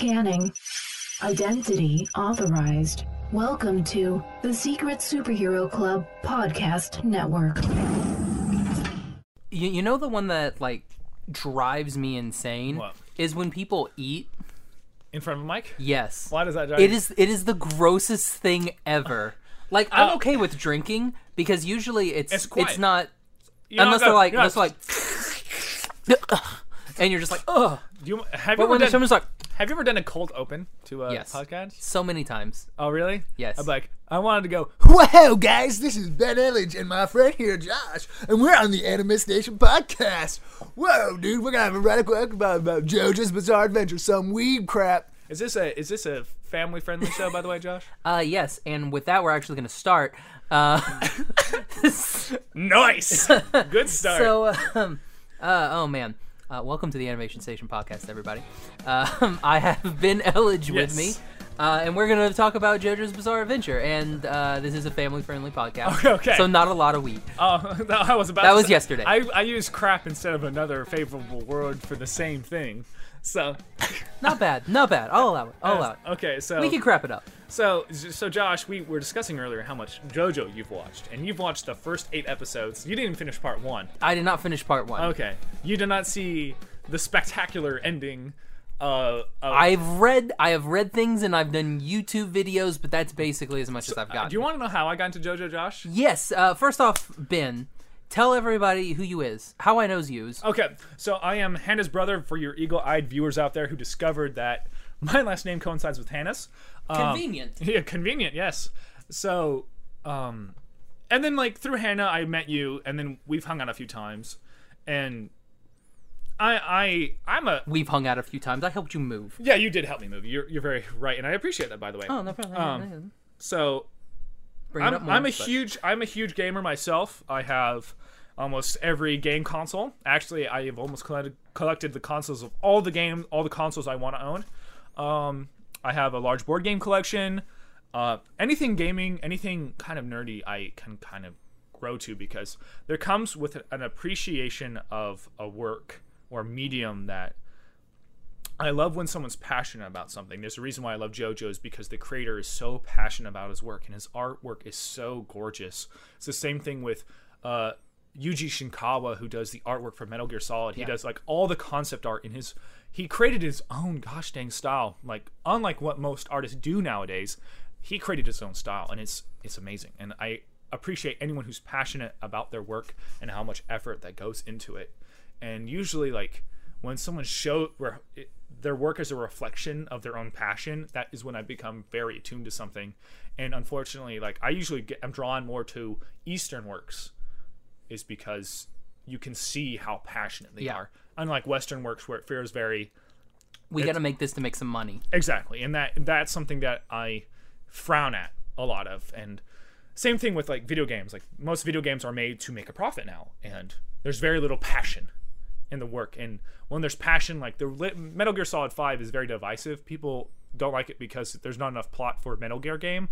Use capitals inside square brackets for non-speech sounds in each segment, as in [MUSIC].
Scanning. Identity authorized. Welcome to the Secret Superhero Club Podcast Network. You, you know the one that like drives me insane What? is when people eat. In front of a mic? Yes. Why does that drive It you- is it is the grossest thing ever. [LAUGHS] Like uh, I'm Oh. okay with drinking because usually it's It's it's, quiet. not You're not unless gonna- they're like you're not- unless they're like [LAUGHS] and you're just like ugh. Do you, have, you But ever when done, someone's like have you ever done a cold open to a Yes. podcast? so many times. Oh, really? Yes. I'm like, I wanted to go, Whoa, guys, this is Ben Elledge and my friend here, Josh, and we're on the Anime Station podcast. Whoa, dude, we're gonna have a radical talk about, about JoJo's Bizarre Adventure, some weed crap. Is this a is this a family friendly show, by the way, Josh? [LAUGHS] Uh yes, and with that we're actually going to start. Uh [LAUGHS] nice, good start. So, um, uh, oh man, uh, welcome to the Animation Station podcast, everybody. Um, [LAUGHS] I have Ben Elledge with Yes. me, uh, and we're gonna talk about JoJo's Bizarre Adventure. And uh, this is a family-friendly podcast, [LAUGHS] Okay. so not a lot of weed. Oh, [LAUGHS] no, I was about. That to was say- yesterday. I I used crap instead of another favorable word for the same thing. So Not bad, not bad. I'll allow it. I'll allow it. okay, so We can crap it up. So, so Josh, we were discussing earlier how much JoJo you've watched, and you've watched the first eight episodes. You didn't even finish part one. I did not finish part one. Okay, you did not see the spectacular ending. Uh, of, I've read, I have read things, and I've done YouTube videos, but that's basically as much as I've got. do you want to know how I got into JoJo, Josh? Yes. Uh, first off, Ben, tell everybody who you is, how I knows yous. Okay, so I am Hannah's brother for your eagle-eyed viewers out there who discovered that my last name coincides with Hannah's. Um, Convenient. [LAUGHS] Yeah, convenient. Yes. So, um, and then like through Hannah, I met you, and then we've hung out a few times, and I, I, I'm a We've hung out a few times. I helped you move. yeah. You did help me move. You're, you're very right, and I appreciate that, by the way. Oh no problem. Um, So Bring it up I'm, more, I'm a but- huge I'm a huge gamer myself. I have almost every game console. Actually, I have almost collected, collected the consoles of all the games, all the consoles I want to own. Um, I have a large board game collection. Uh, anything gaming, anything kind of nerdy, I can kind of grow to because there comes with an appreciation of a work or medium that I love when someone's passionate about something. There's a reason why I love JoJo's because the creator is so passionate about his work and his artwork is so gorgeous. It's the same thing with uh, Yoji Shinkawa, who does the artwork for Metal Gear Solid. He Yeah. does like all the concept art in his. He created his own gosh dang style. Like unlike what most artists do nowadays, he created his own style, and it's it's amazing. And I appreciate anyone who's passionate about their work and how much effort that goes into it. And usually, like when someone show where it, their work is a reflection of their own passion, that is when I become very attuned to something. And unfortunately, like I usually get, I'm drawn more to Eastern works, is because you can see how passionate they Yeah. are. Unlike Western works, where it feels very we got to make this to make some money. exactly, and that that's something that I frown at a lot of. And same thing with like video games. Like most video games are made to make a profit now, and there's very little passion in the work. And when there's passion, like the Metal Gear Solid Five is very divisive. People don't like it because there's not enough plot for a Metal Gear game,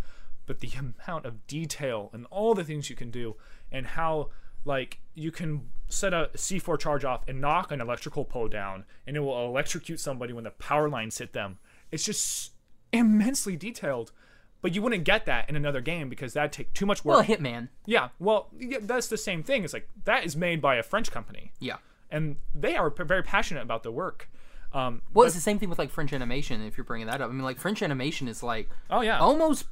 but the [LAUGHS] amount of detail and all the things you can do, and how like you can set a C4 charge off and knock an electrical pole down, and it will electrocute somebody when the power lines hit them. It's just immensely detailed. But you wouldn't get that in another game because that'd take too much work. Well, Hitman. Yeah, well, yeah, that's the same thing. It's like that is made by a French company, Yeah. And they are p- very passionate about their work. Um, Well, it's the same thing with like French animation. If you're bringing that up, I mean, like French animation is like oh yeah, almost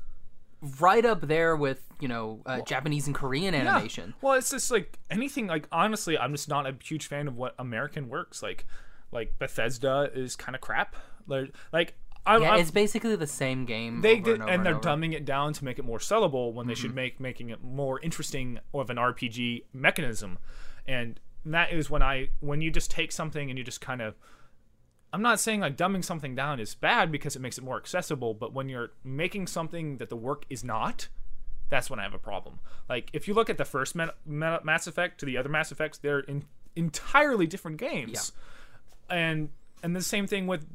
right up there with you know uh, Japanese and Korean Yeah. animation. Well, it's just like anything. Like honestly, I'm just not a huge fan of what American works. Like, like Bethesda is kind of crap. Like, like I'm, Yeah, I'm- it's basically the same game. they did, and, and they're. Mm-hmm. dumbing it down to make it more sellable when they should make making it more interesting of an RPG mechanism, and that is when I when you just take something and you just kind of. I'm not saying like dumbing something down is bad because it makes it more accessible, but when you're making something that the work is not, that's when I have a problem. Like if you look at the first Ma- Ma- Mass Effect to the other Mass Effects, they're in entirely different games, and and the same thing with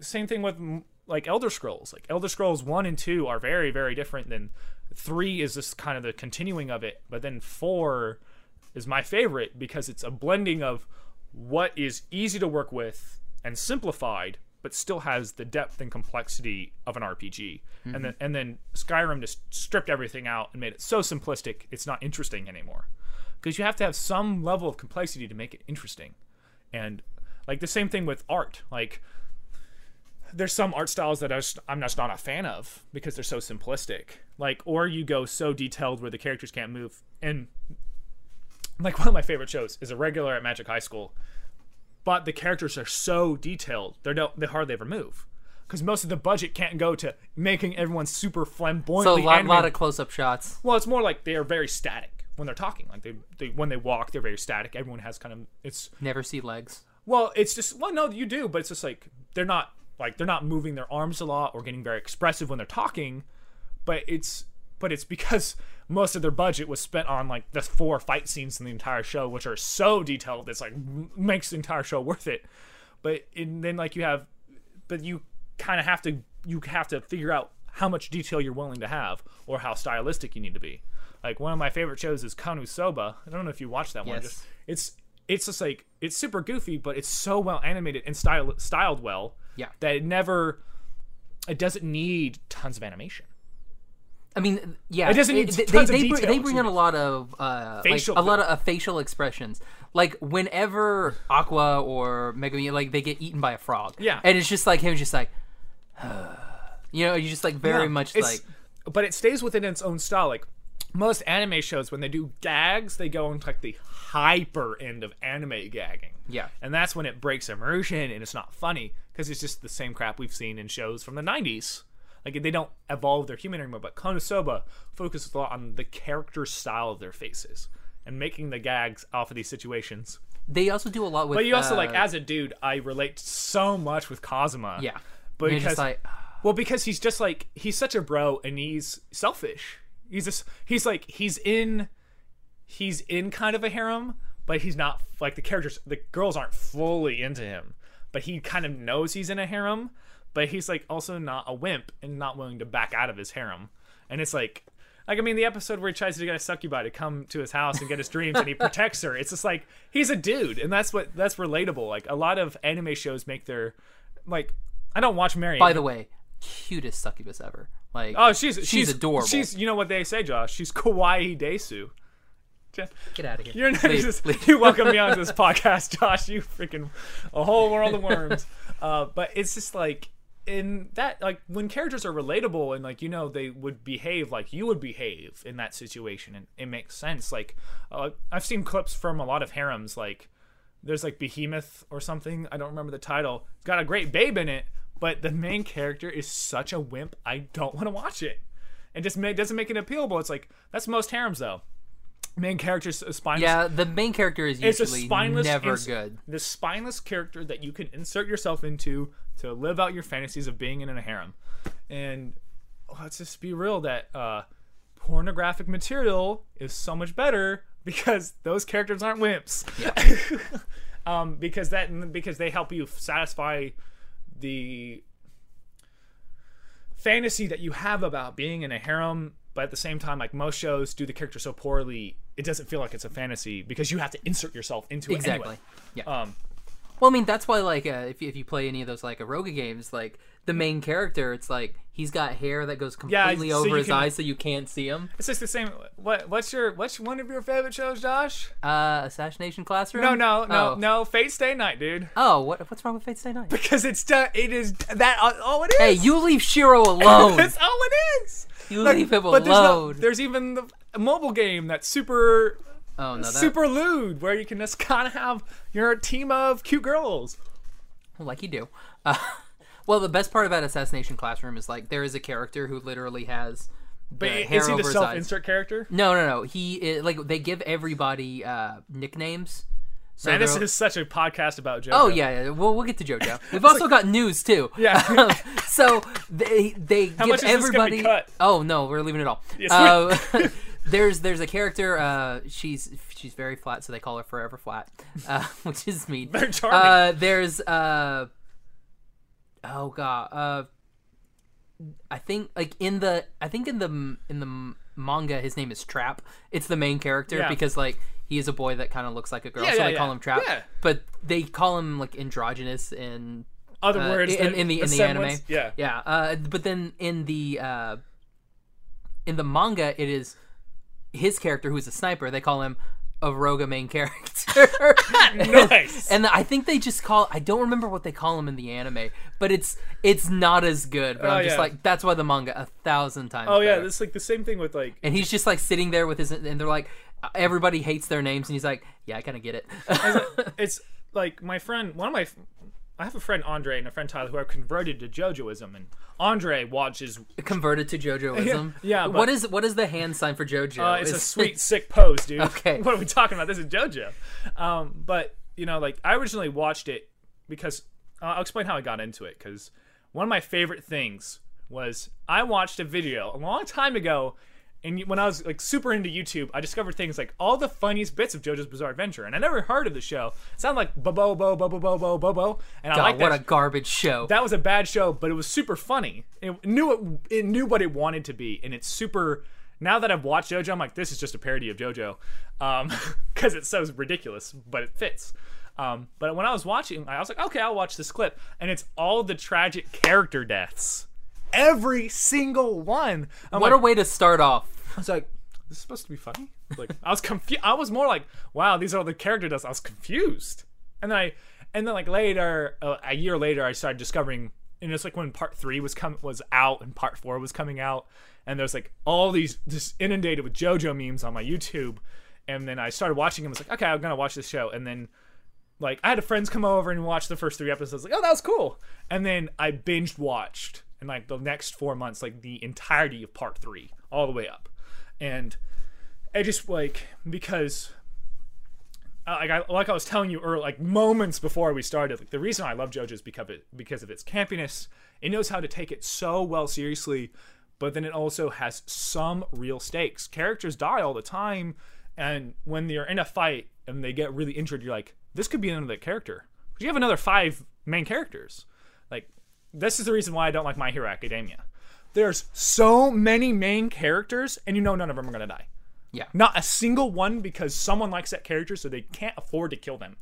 same thing with like Elder Scrolls. Like Elder Scrolls one and two are very very different than three is just kind of the continuing of it, but then four is my favorite because it's a blending of what is easy to work with and simplified, but still has the depth and complexity of an RPG. And then mm-hmm. and then Skyrim just stripped everything out and made it so simplistic it's not interesting anymore. Because you have to have some level of complexity to make it interesting. And like the same thing with art. Like there's some art styles that I I'm just not a fan of because they're so simplistic. Like, or you go so detailed where the characters can't move. And like [LAUGHS] one of my favorite shows is Irregular at Magic High School, but the characters are so detailed they don't they hardly ever move because most of the budget can't go to making everyone super flamboyant. So a lot, animated. lot of close-up shots. Well, it's more like they are very static when they're talking. Like they, they when they walk, they're very static. Everyone has kind of it's Never see legs. well, it's just well, no, you do, but it's just like they're not like they're not moving their arms a lot or getting very expressive when they're talking, but it's but it's because most of their budget was spent on like the four fight scenes in the entire show, which are so detailed. It's like makes the entire show worth it. But and then like you have, but you kind of have to you have to figure out how much detail you're willing to have or how stylistic you need to be. Like one of my favorite shows is Konosuba. I don't know if you watched that one. Yes. Just it's it's just like it's super goofy, but it's so well animated and style, styled well Yeah. that it never it doesn't need tons of animation. I mean, yeah, It doesn't need they, tons of they, bring, they bring in a lot of uh, Facial- like, a lot of uh, facial expressions. Like whenever Aqua or Megumin like they get eaten by a frog, Yeah. and it's just like him, just like, [SIGHS] you know, you just like very Yeah, much like but it stays within its own style. Like most anime shows, when they do gags, they go into like the hyper end of anime gagging. Yeah. and that's when it breaks immersion and it's not funny because it's just the same crap we've seen in shows from the '90s. Like they don't evolve their humor anymore. But Konosuba focuses a lot on the character style of their faces and making the gags off of these situations. they also do a lot with. But you also uh, like as a dude, I relate so much with Kazuma. yeah, but because like [SIGHS] well, because he's just like he's such a bro and he's selfish. He's just he's like he's in he's in kind of a harem, but he's not like the characters the girls aren't fully into him. But he kind of knows he's in a harem, but he's like also not a wimp and not willing to back out of his harem. And it's like like I mean the episode where he tries to get a succubi to come to his house and get his dreams and he [LAUGHS] protects her. It's just like he's a dude and that's what that's relatable. Like a lot of anime shows make their like I don't watch Mary. by the way, cutest succubus ever. Like Oh, she's she's, adorable. She's you know what they say, Josh. She's kawaii desu. Get out of here. You're not Leave, just, leave. you welcome me onto [LAUGHS] this podcast, Josh. You freaking a whole world of worms. Uh, but it's just like in that like when characters are relatable and like you know they would behave like you would behave in that situation and it makes sense. Like uh, I've seen clips from a lot of harems like there's like Behemoth or something. I don't remember the title. It's got a great babe in it, but the main character is such a wimp. I don't want to watch it. It just ma- doesn't make it appealable. It's like that's most harems though. Main character's a spineless. Yeah, the main character is it's a usually spineless. never ins- good. The spineless character that you can insert yourself into to live out your fantasies of being in a harem, and let's just be real that uh, pornographic material is so much better [LAUGHS] because those characters aren't wimps. [LAUGHS] um, because that because they help you satisfy the fantasy that you have about being in a harem but at the same time like most shows do the character so poorly it doesn't feel like it's a fantasy because you have to insert yourself into it Exactly. anyway. Yeah. um Well, I mean, that's why, like, uh, if, you- if you play any of those, like, eroge games, like, the main character, it's like, he's got hair that goes Yeah, completely so over his can- eyes so you can't see him. it's just the same what what's your what's one of your favorite shows josh Uh, Assassination Classroom? no no no oh. no fate stay night dude Oh, what, what's wrong with Fate Stay Night? because it's done it is that all- all it is Hey, you leave Shiro [LAUGHS] alone. that's all it is You Like, leave him but there's, no, alone. there's even the mobile game that's super oh, no, that, super lewd where you can just [LAUGHS] kind of have your team of cute girls like you do. Uh, [LAUGHS] well, the best part about Assassination Classroom is, like, there is a character who literally has but hair is he over the self-insert character No, no, no. He, is, like, they give everybody uh, nicknames. So Man, this is such a podcast about JoJo. Oh yeah, yeah. Well, we'll get to JoJo. [LAUGHS] We've also got news too. Yeah. so they they give this be everybody. cut? Oh no, we're leaving it all. Yes, uh, there's there's a character. Uh, she's she's very flat, so they call her Forever Flat, uh, [LAUGHS] which is mean. Very charming. Uh, there's uh, oh god. Uh, I think like in the I think in the in the manga his name is Trap. It's the main character Yeah. because like he is a boy that kind of looks like a girl, Yeah, so yeah, they call him Trap. Yeah. But they call him like androgynous and Other uh, words in, in the the in the anime. semblance? Yeah. yeah. Uh, but then in the uh, in the manga, it is his character who's a sniper. They call him eroge main character. [LAUGHS] Nice. and I think they just call. I don't remember what they call him in the anime, but it's it's not as good. But Oh, I'm just yeah. like that's why the manga a thousand times. Oh yeah, better. it's like the same thing with like and he's just like sitting there with his, and they're like, everybody hates their names, and he's like, yeah, I kind of get it. [LAUGHS] it's like my friend one of my I have a friend Andre and a friend Tyler who are converted to JoJoism and Andre watches Converted to JoJoism. [LAUGHS] Yeah, but- what is what is the hand sign for JoJo? uh, it's a [LAUGHS] sweet sick pose, dude. Okay. [LAUGHS] What are we talking about? This is JoJo. Um, but you know, like I originally watched it because uh, I'll explain how I got into it because one of my favorite things was I watched a video a long time ago and when I was like super into YouTube, I discovered things like all the funniest bits of JoJo's Bizarre Adventure, and I never heard of the show. It sounded like Bobo Bo Bo Bo Bo Bo Bo Bo, and I God, like what a garbage show. that was a bad show, but it was super funny. It knew it, it knew what it wanted to be, and it's super. Now that I've watched JoJo, I'm like, this is just a parody of JoJo, [LAUGHS] because it's so ridiculous, but it fits. Um, but when I was watching, I was like, okay, I'll watch this clip, and it's all the tragic character deaths, every single one. I'm what like, a way to start off. I was like, this is supposed to be funny. Like I was confused. I was more like, wow, these are the character deaths. I was confused, and then I, and then like later, uh, a year later, I started discovering, and it's like when part three was come was out and part four was coming out, and there's like all these just inundated with JoJo memes on my YouTube, and then I started watching them. I was like, okay, I'm gonna watch this show, and then like I had friends come over and watch the first three episodes. Like, oh, that was cool. And then I binged watched in like the next four months, like the entirety of part three, all the way up. And I just like because uh, like I like I was telling you earlier, like moments before we started, like the reason I love JoJo is because of it because of its campiness. It knows how to take it so well seriously, but then it also has some real stakes. Characters die all the time, and when they're in a fight and they get really injured, you're like, this could be another character. 'Cause You have another five main characters. Like this is the reason why I don't like My Hero Academia. There's so many main characters, and you know none of them are gonna die. Yeah. Not a single one because someone likes that character, so they can't afford to kill them.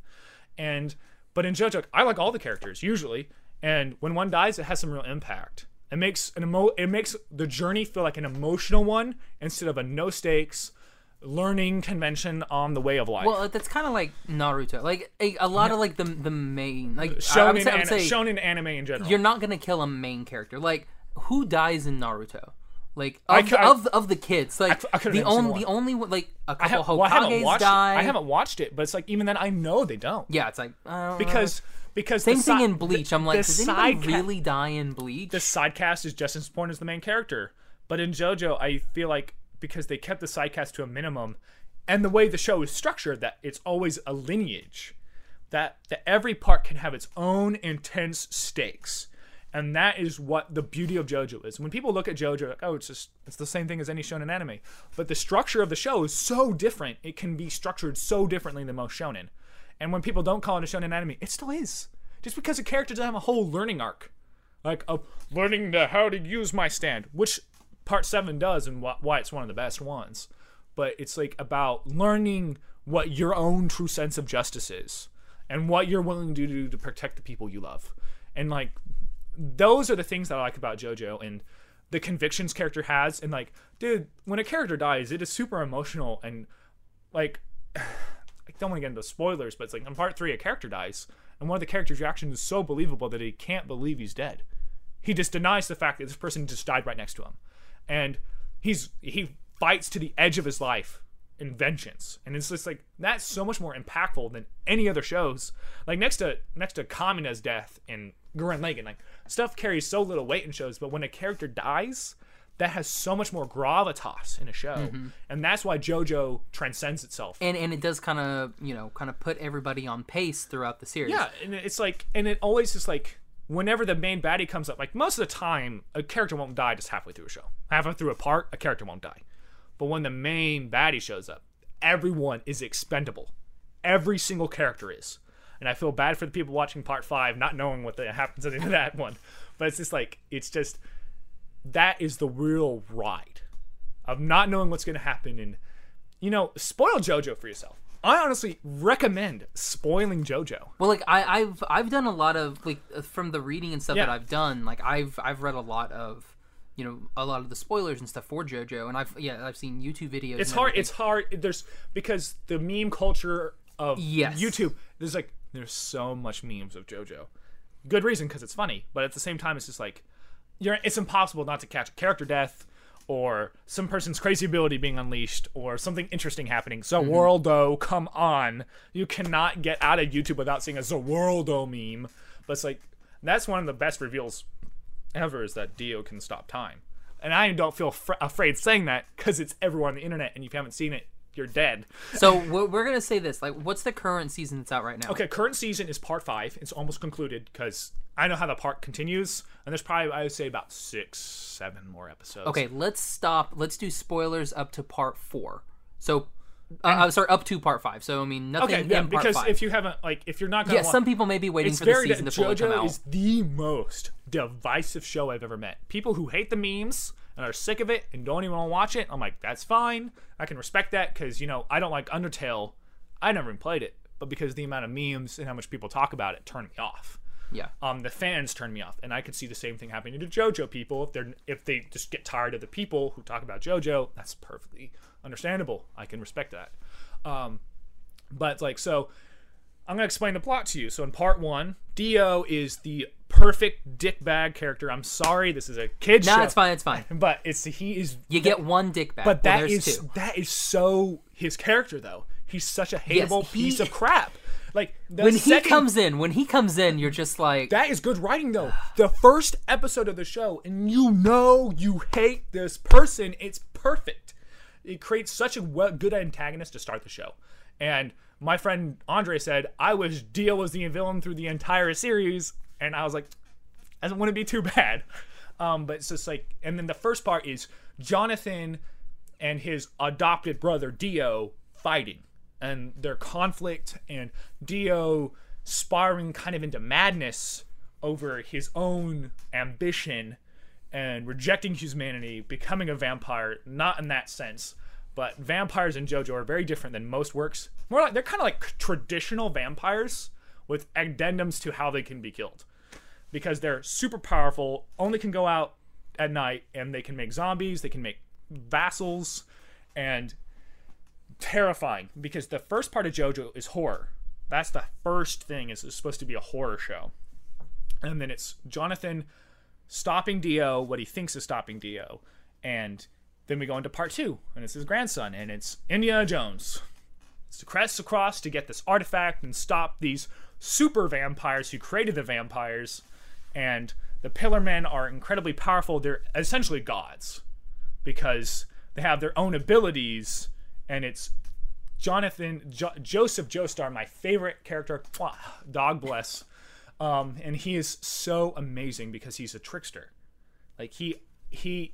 And but in JoJo, I like all the characters usually, and when one dies, it has some real impact. It makes an emo- it makes the journey feel like an emotional one instead of a no stakes learning convention on the way of life. Well, that's kind of like Naruto. Like a, a lot of like the the main like I would shonen, say, I would an- shonen anime in general. you're not gonna kill a main character. Like who dies in Naruto? Like I of, cou- I- of, of the kids, like I the name a single only the only one- like a I, couple have, well, I haven't Hokages watched die. it. I haven't watched it, but it's like even then I know they don't. Yeah, it's like Because because same the thing si- in Bleach. I'm like, the does anybody ca- really die in Bleach? the side cast is just as important as the main character. But in JoJo, I feel like because they kept the side cast to a minimum, and the way the show is structured, that it's always a lineage, that that every part can have its own intense stakes, and that is what the beauty of JoJo is. When people look at JoJo, like, oh, it's just it's the same thing as any shonen anime, but the structure of the show is so different. It can be structured so differently than most shonen, and when people don't call it a shonen anime, it still is. Just because a character doesn't have a whole learning arc like of learning the how to use my stand, which part seven does, and why it's one of the best ones. But it's like about learning what your own true sense of justice is, and what you're willing to do to protect the people you love, and like those are the things that I like about JoJo and the convictions character has, and like, dude, when a character dies, it is super emotional and like [SIGHS] I don't want to get into spoilers, but it's like in part three, a character dies, and one of the character's reaction is so believable that he can't believe he's dead. He just denies the fact that this person just died right next to him, and he's he fights to the edge of his life in vengeance, and it's just like that's so much more impactful than any other shows. Like next to next to Kamina's death in Gurren Lagann, like stuff carries so little weight in shows, but when a character dies, that has so much more gravitas in a show, mm-hmm. and that's why JoJo transcends itself. and and it does kind of you know kind of put everybody on pace throughout the series. Yeah, and it's like, and it always is like, whenever the main baddie comes up, like most of the time, a character won't die just halfway through a show. Halfway through a part, a character won't die. But when the main baddie shows up, everyone is expendable. Every single character is. And I feel bad for the people watching part five, not knowing what the, [LAUGHS] happens at the end of that one. But it's just like, it's just, that is the real ride of not knowing what's going to happen. And, you know, spoil JoJo for yourself. I honestly recommend spoiling JoJo. Well, like I, I've I've done a lot of like uh, from the reading and stuff that I've done. Like I've I've read a lot of you know a lot of the spoilers and stuff for JoJo, and I've yeah I've seen YouTube videos. It's hard. It's hard. There's because the meme culture of Yes. YouTube. There's like there's so much memes of JoJo. Good reason because it's funny, but at the same time, it's just like you're. It's impossible not to catch a character death or some person's crazy ability being unleashed or something interesting happening. Mm-hmm. Za Warudo, come on! You cannot get out of YouTube without seeing a Za Warudo meme. But it's like that's one of the best reveals ever is that Dio can stop time. And I don't feel fr- afraid saying that because it's everywhere on the internet, and if you haven't seen it, you're dead. So we're, gonna say this. Like, what's the current season that's out right now? Okay, current season is part five. It's almost concluded because I know how the part continues, and there's probably I would say about six, seven more episodes. Okay, let's stop. Let's do spoilers up to part four. So, uh, I'm sorry, up to part five. So I mean, nothing Okay, yeah, because five. if you haven't like, if you're not gonna, yeah, some people may be waiting for the season to fully come JoJo out. is the most divisive show I've ever met. People who hate the memes and are sick of it and don't even want to watch it. I'm like, that's fine. I can respect that because you know I don't like Undertale. I never even played it, but because the amount of memes and how much people talk about it turned me off. yeah. um, the fans turn me off, and I could see the same thing happening to JoJo people if they're if they just get tired of the people who talk about JoJo. That's perfectly understandable. I can respect that. Um, but like so, I'm gonna explain the plot to you. So in part one, Dio is the perfect dickbag character. I'm sorry, this is a kid No, show. it's fine. It's fine. [LAUGHS] But it's he is You get one dick back. but that there's is two. that is so his character though. He's such a hateable he- piece of crap. Like when he second- comes in, when he comes in, you're just like, that is good writing though. The first episode of the show, and you know you hate this person. It's perfect. It creates such a well, good antagonist to start the show. And my friend Andre said, "I wish Dio was the villain through the entire series," and I was like, "I don't want to be too bad." Um, but it's just like, and then the first part is Jonathan and his adopted brother Dio fighting and their conflict and Dio spiraling kind of into madness over his own ambition and rejecting humanity, becoming a vampire, not in that sense, but vampires in JoJo are very different than most works. More like they're kind of like traditional vampires with addendums to how they can be killed because they're super powerful, only can go out at night, and they can make zombies, they can make vassals, and terrifying because the first part of JoJo is horror. That's the first thing is it's supposed to be a horror show. And then it's Jonathan stopping Dio, what he thinks is stopping Dio. And then we go into part two, and it's his grandson, and it's Indiana Jones. It's to crest across to get this artifact and stop these super vampires who created the vampires. And the Pillar Men are incredibly powerful. They're essentially gods because they have their own abilities, and it's Jonathan jo- Joseph Joestar, my favorite character. Dog bless. Um, and he is so amazing because he's a trickster. Like he he.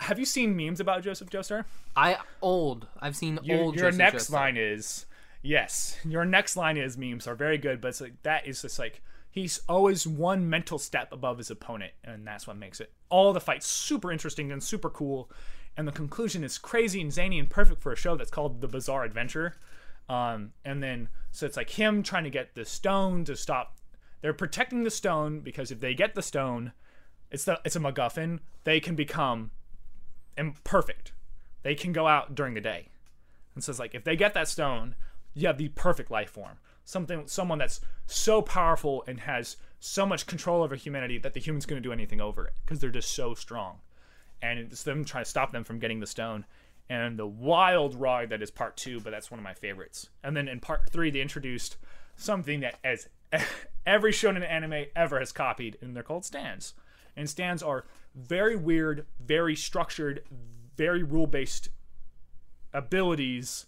Have you seen memes about Joseph Joestar? I old. I've seen Your, old. your Joseph next Joestar. line is yes. Your next line is memes are very good, but it's like that is just like he's always one mental step above his opponent, and that's what makes it all the fights super interesting and super cool. And the conclusion is crazy and zany and perfect for a show that's called The Bizarre Adventure. Um, and then so it's like him trying to get the stone to stop. They're protecting the stone because if they get the stone, it's the it's a MacGuffin. They can become and perfect. They can go out during the day. And so it's like if they get that stone, you have the perfect life form. Something someone that's so powerful and has so much control over humanity that the human's to do anything over it because they're just so strong. And it's them trying to stop them from getting the stone. And the wild ride that is part two, but that's one of my favorites. And then in part three, they introduced something that as [LAUGHS] every shonen anime ever has copied, and they're called stands. And stands are very weird, very structured, very rule based abilities.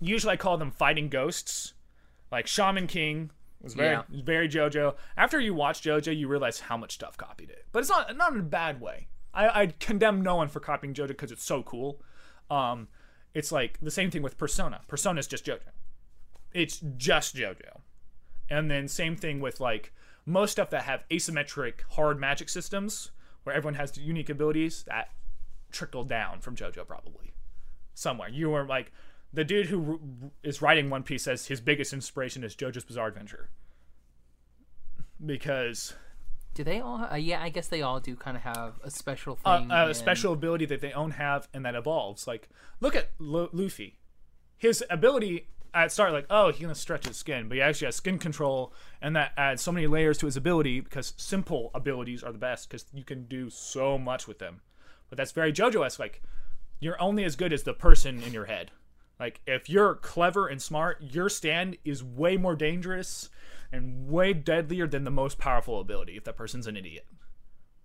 Usually, I call them fighting ghosts. Like Shaman King was very Yeah. very JoJo. After you watch JoJo, you realize how much stuff copied it, but it's not not in a bad way. I, I condemn no one for copying JoJo because it's so cool. Um, it's like the same thing with Persona. Persona is just JoJo. It's just JoJo. And then same thing with like most stuff that have asymmetric hard magic systems where everyone has unique abilities that trickled down from JoJo probably somewhere. You were like the dude who is writing One Piece says his biggest inspiration is JoJo's Bizarre Adventure because Do they all? Uh, yeah, I guess they all do kind of have a special uh, thing. a in- special ability that they own have and that evolves. Like, look at Lu Luffy. His ability at start, like, oh, he's gonna stretch his skin, but he actually has skin control, and that adds so many layers to his ability because simple abilities are the best because you can do so much with them. But that's very JoJo-esque. Like, you're only as good as the person in your head. Like, if you're clever and smart, your stand is way more dangerous and way deadlier than the most powerful ability if that person's an idiot.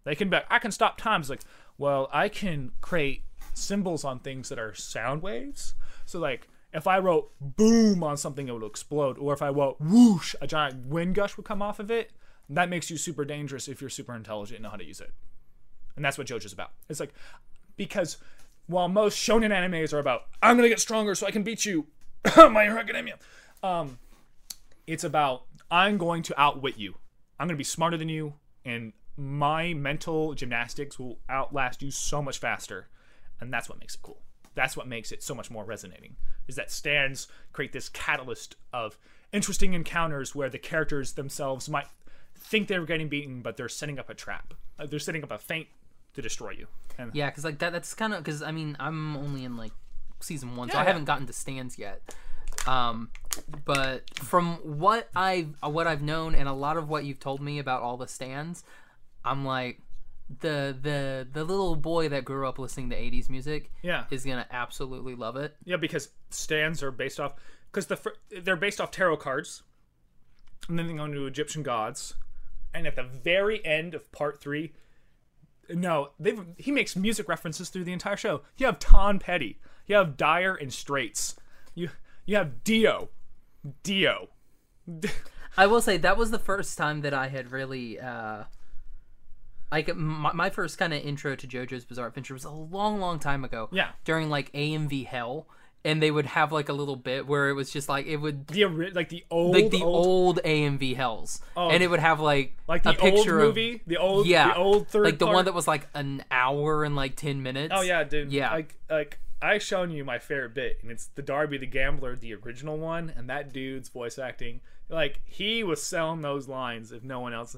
They can be I can stop times. Like, well, I can create symbols on things that are sound waves. So like if I wrote boom on something, it would explode. Or if I wrote whoosh, a giant wind gush would come off of it. That makes you super dangerous if you're super intelligent and know how to use it. And that's what JoJo's about. It's like because while most shonen animes are about I'm gonna get stronger so I can beat you, [CLEARS THROAT] My Hero Academia. Um, it's about I'm going to outwit you. I'm going to be smarter than you, and my mental gymnastics will outlast you so much faster. And that's what makes it cool. That's what makes it so much more resonating. Is that stands create this catalyst of interesting encounters where the characters themselves might think they're getting beaten, but they're setting up a trap. Uh, They're setting up a feint to destroy you. And Yeah, because like that. That's kind of because I mean I'm only in like season one, so I yeah. haven't gotten to stands yet. Um, but from what I what I've known and a lot of what you've told me about all the stands, I'm like the the the little boy that grew up listening to 80s music Yeah. is gonna absolutely love it. Yeah, because stands are based off because the fir- they're based off tarot cards, and then they go into Egyptian gods, and at the very end of part three, no, they he makes music references through the entire show. You have Tom Petty, you have Dyer and Straits, you you have Dio, Dio. [LAUGHS] I will say that was the first time that I had really uh like my, my first kind of intro to JoJo's Bizarre Adventure was a long, long time ago. Yeah. During like AMV Hell, and they would have like a little bit where it was just like it would The like the old like the old, old, AMV Hells, oh. and it would have like like a the old picture of movie, the old yeah, the old third like the part. one that was like an hour and like ten minutes. Oh yeah, dude. Yeah. Like like I've shown you my favorite bit, and it's the Darby the Gambler, the original one, and that dude's voice acting. Like he was selling those lines if no one else.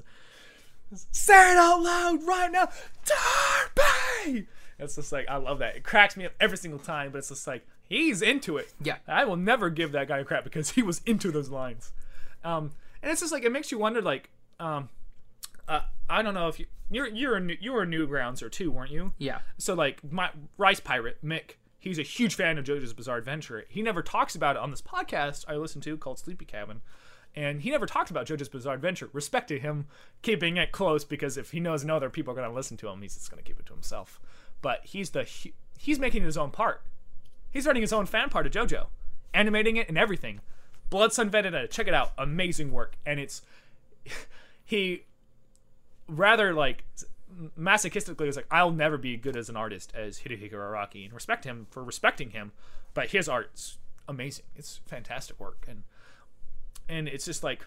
Say it out loud right now, Darby. It's just like I love that. It cracks me up every single time, but it's just like he's into it. Yeah. I will never give that guy a crap because he was into those lines. Um, and it's just like it makes you wonder, like, um, uh, I don't know if you you're you're a new, you were a two, weren't you? Yeah. So like my Rice Pirate Mick, he's a huge fan of JoJo's Bizarre Adventure. He never talks about it on this podcast I listen to called Sleepy Cabin, and he never talked about JoJo's Bizarre Adventure. Respect to him keeping it close because if he knows no other people are going to listen to him, he's just going to keep it to himself. But he's the he's making his own part. He's writing his own fan part of JoJo, animating it and everything. Blood Sun Vendetta, check it out, amazing work, and it's [LAUGHS] he rather like masochistically was like I'll never be good as an artist as Hirohiko Araki and respect him for respecting him, but his art's amazing. It's fantastic work and and it's just like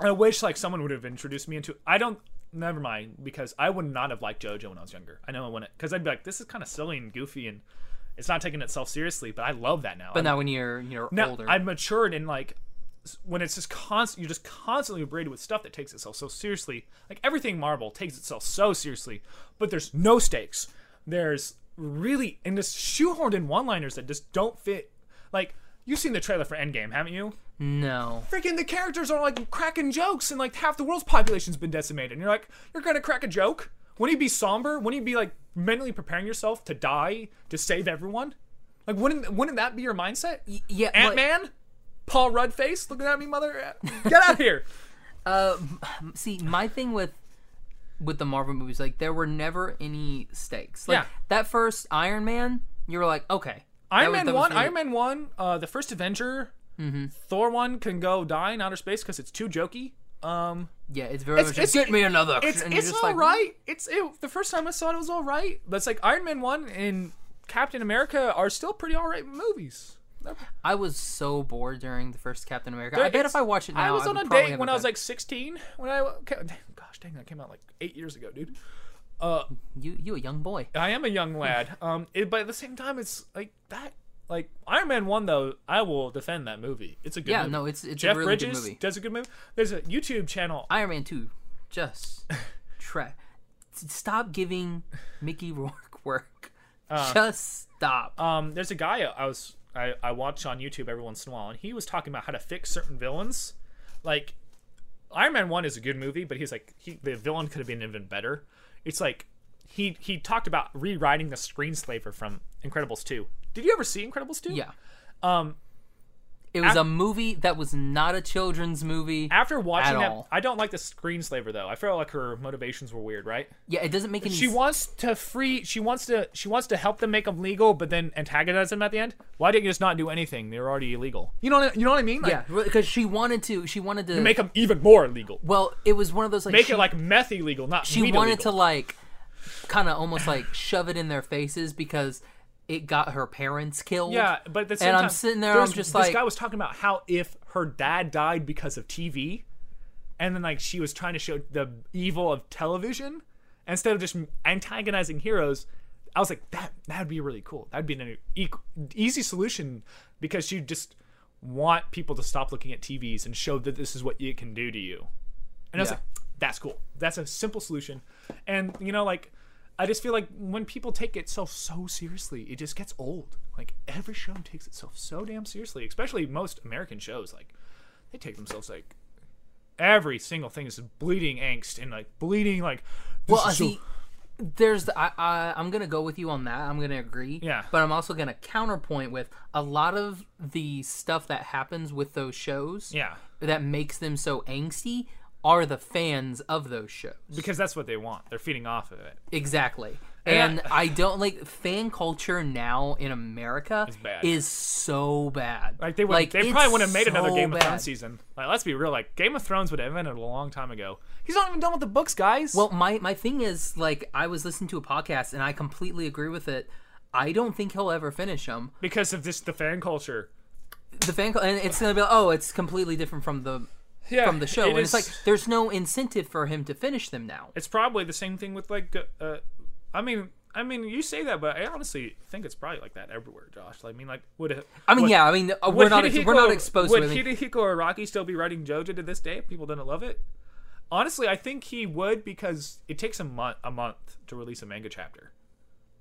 I wish like someone would have introduced me into I don't never mind because I would not have liked JoJo when I was younger. I know I wouldn't because I'd be like this is kind of silly and goofy and it's not taking itself seriously, but I love that now. But I'm- now when you're you're now older, I've matured and like when it's just constant, you're just constantly braided with stuff that takes itself so seriously. Like everything Marvel takes itself so seriously, but there's no stakes. There's really and just shoehorned in one-liners that just don't fit. Like you've seen the trailer for Endgame, haven't you? No. Freaking the characters are like cracking jokes, and like half the world's population's been decimated. And you're like, you're gonna crack a joke? Wouldn't you be somber? Wouldn't you be like mentally preparing yourself to die to save everyone? Like, wouldn't wouldn't that be your mindset? yeah, Ant like- Man, Paul Rudd face looking at me, mother. Get out of here. [LAUGHS] uh, see my thing with with the marvel movies like there were never any stakes like Yeah. that first iron man you were like okay Iron Man was one, Iron Man one, uh, the first Avenger, Thor one can go die in outer space because it's too jokey. Um, yeah it's very It's- much it's- get me another it's it's all like right. It's it, the first time I saw it, it was all right. But it's like Iron Man one and Captain America are still pretty all right movies. I was so bored during the first captain america they're- i bet if i watch it now I was I on a date when a I was like 16. When I gosh dang, that came out like eight years ago, dude. Uh, you you a young boy I am a young lad. Um, it, but at the same time, it's like that. Like Iron Man one though, I will defend that movie. It's a good movie. Yeah, movie. no, it's it's Jeff a really Bridges good movie. does a good movie. There's a YouTube channel. Iron Man two, just [LAUGHS] try. Stop giving Mickey Rourke [LAUGHS] work. just stop. Um, there's a guy I was I, I watch on YouTube every once in a while, and he was talking about how to fix certain villains. Like Iron Man one is a good movie, but he's like he, the villain could have been even better. It's like he he talked about rewriting the screenslaver from Incredibles two. Did you ever see Incredibles two? yeah. Um, It was a movie that was not a children's movie. after watching At that, all. I don't like the screenslaver though. I feel like her motivations were weird, right? yeah, it doesn't make any. She s- wants to free. She wants to. She wants to help them make them legal, but then antagonize them at the end. Why didn't you just not do anything? They're already illegal. You know. What, you know what I mean? Like, yeah, because she wanted to. She wanted to Make them even more illegal. Well, it was one of those like Make she, it like meth illegal, not she wanted illegal. to like kind of almost like shove it in their faces because it got her parents killed. Yeah, but at the same And I'm sitting there, I'm just this like- this guy was talking about how if her dad died because of TV, and then like she was trying to show the evil of television instead of just antagonizing heroes. I was like, that that'd be really cool. That'd be an e- easy solution because you just want people to stop looking at TVs and show that this is what it can do to you. And I was like, that's cool. That's a simple solution. And you know, like I just feel like when people take itself so seriously, it just gets old. Like every show takes itself so damn seriously, especially most American shows. Like they take themselves like every single thing is bleeding angst and like bleeding like. Well, uh, is so- see, there's the, I, I I'm gonna go with you on that. I'm gonna agree. Yeah. But I'm also gonna counterpoint with a lot of the stuff that happens with those shows. yeah, That makes them so angsty are the fans of those shows. because that's what they want. They're feeding off of it. Exactly. And I don't like fan culture now in America It's bad. is so bad. Like they would, they probably wouldn't have made another so Game of bad. Thrones season. Like let's be real, like Game of Thrones would have ended a long time ago. He's not even done with the books, guys. Well, my my thing is like I was listening to a podcast and I completely agree with it. I don't think he'll ever finish them. because of this the fan culture. The fan and it's gonna be like, oh, it's completely different from the Yeah, from the show, it and it's like there's no incentive for him to finish them now. it's probably the same thing with like uh i mean i mean you say that but i honestly think it's probably like that everywhere josh Like, i mean like would it I mean, would, yeah, I mean, uh, we're not ex- we're not exposed would to. Hirohiko Araki still be writing JoJo to this day if people didn't love it? Honestly, I think he would because it takes a month a month to release a manga chapter.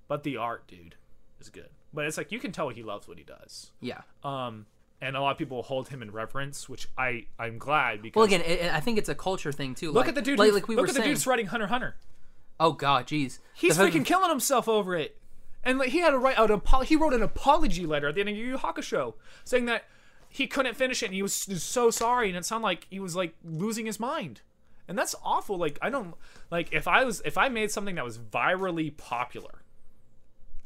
But the art, dude, is good. But it's like you can tell he loves what he does. Yeah. Um, and a lot of people hold him in reverence, which I I'm glad because Well, again, it, I think it's a culture thing too. look like, at the dude. Like, like we look were at the saying. dude writing Hunter Hunter. Oh God, jeez. He's The freaking killing himself over it. And like, he had to write out an he wrote an apology letter at the end of Yu Yu Hakusho saying that he couldn't finish it and he was so sorry and it sounded like he was like losing his mind. And that's awful. Like I don't like if I was if I made something that was virally popular.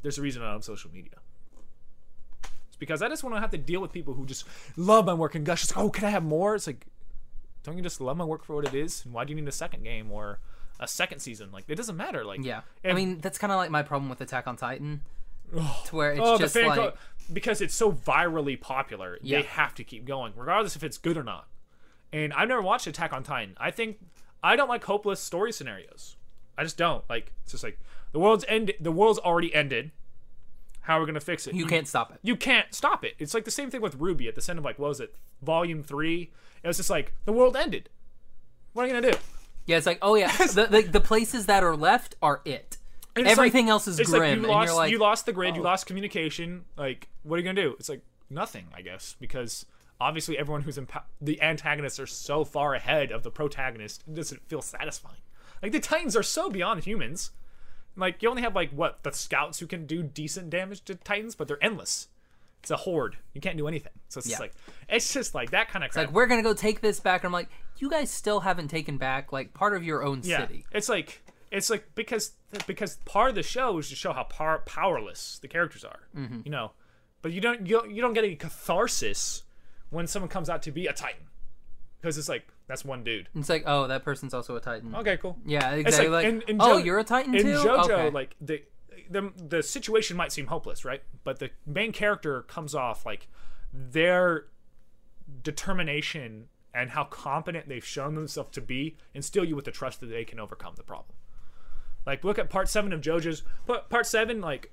There's a reason I'm on social media. Because I just want to have to deal with people who just love my work and gush. It's like, oh, can I have more? It's like, don't you just love my work for what it is? And why do you need a second game or a second season? Like, it doesn't matter. Like, Yeah. I mean, that's kind of like my problem with Attack on Titan, [SIGHS] oh, to where it's oh, just like, co- because it's so virally popular, Yeah. they have to keep going, regardless if it's good or not. And I've never watched Attack on Titan. I think I don't like hopeless story scenarios. I just don't like. It's just like the world's end. The world's already ended. How are we gonna fix it? you can't stop it. You can't stop it. It's like the same thing with RWBY at the end of like what was it, Volume Three? It was just like the world ended. What are you gonna do? Yeah, it's like, oh yeah, [LAUGHS] the, the the places that are left are it. Everything like- else is grim, like you lost, like, you lost the grid, you oh. lost communication. Like, what are you gonna do? It's like nothing, I guess, because obviously everyone who's impo- the antagonists are so far ahead of the protagonist, it doesn't feel satisfying. Like the Titans are so beyond humans. Like you only have like what the scouts who can do decent damage to Titans, but they're endless. It's a horde. You can't do anything. So it's just like it's just like that kind of crap. like we're gonna go take this back. And I'm like, you guys still haven't taken back like part of your own yeah, city. it's like it's like because because part of the show is to show how power, powerless the characters are. Mm-hmm. You know, but you don't you don't, you don't get any catharsis when someone comes out to be a Titan because it's like that's one dude. It's like, oh, that person's also a Titan. Okay, cool. Yeah, exactly. Like, in- in oh, Jo- you're a Titan in too. JoJo, okay. like the the the situation might seem hopeless, right? But the main character comes off like their determination and how competent they've shown themselves to be instill you with the trust that they can overcome the problem. Like look at part seven of JoJo's part seven, like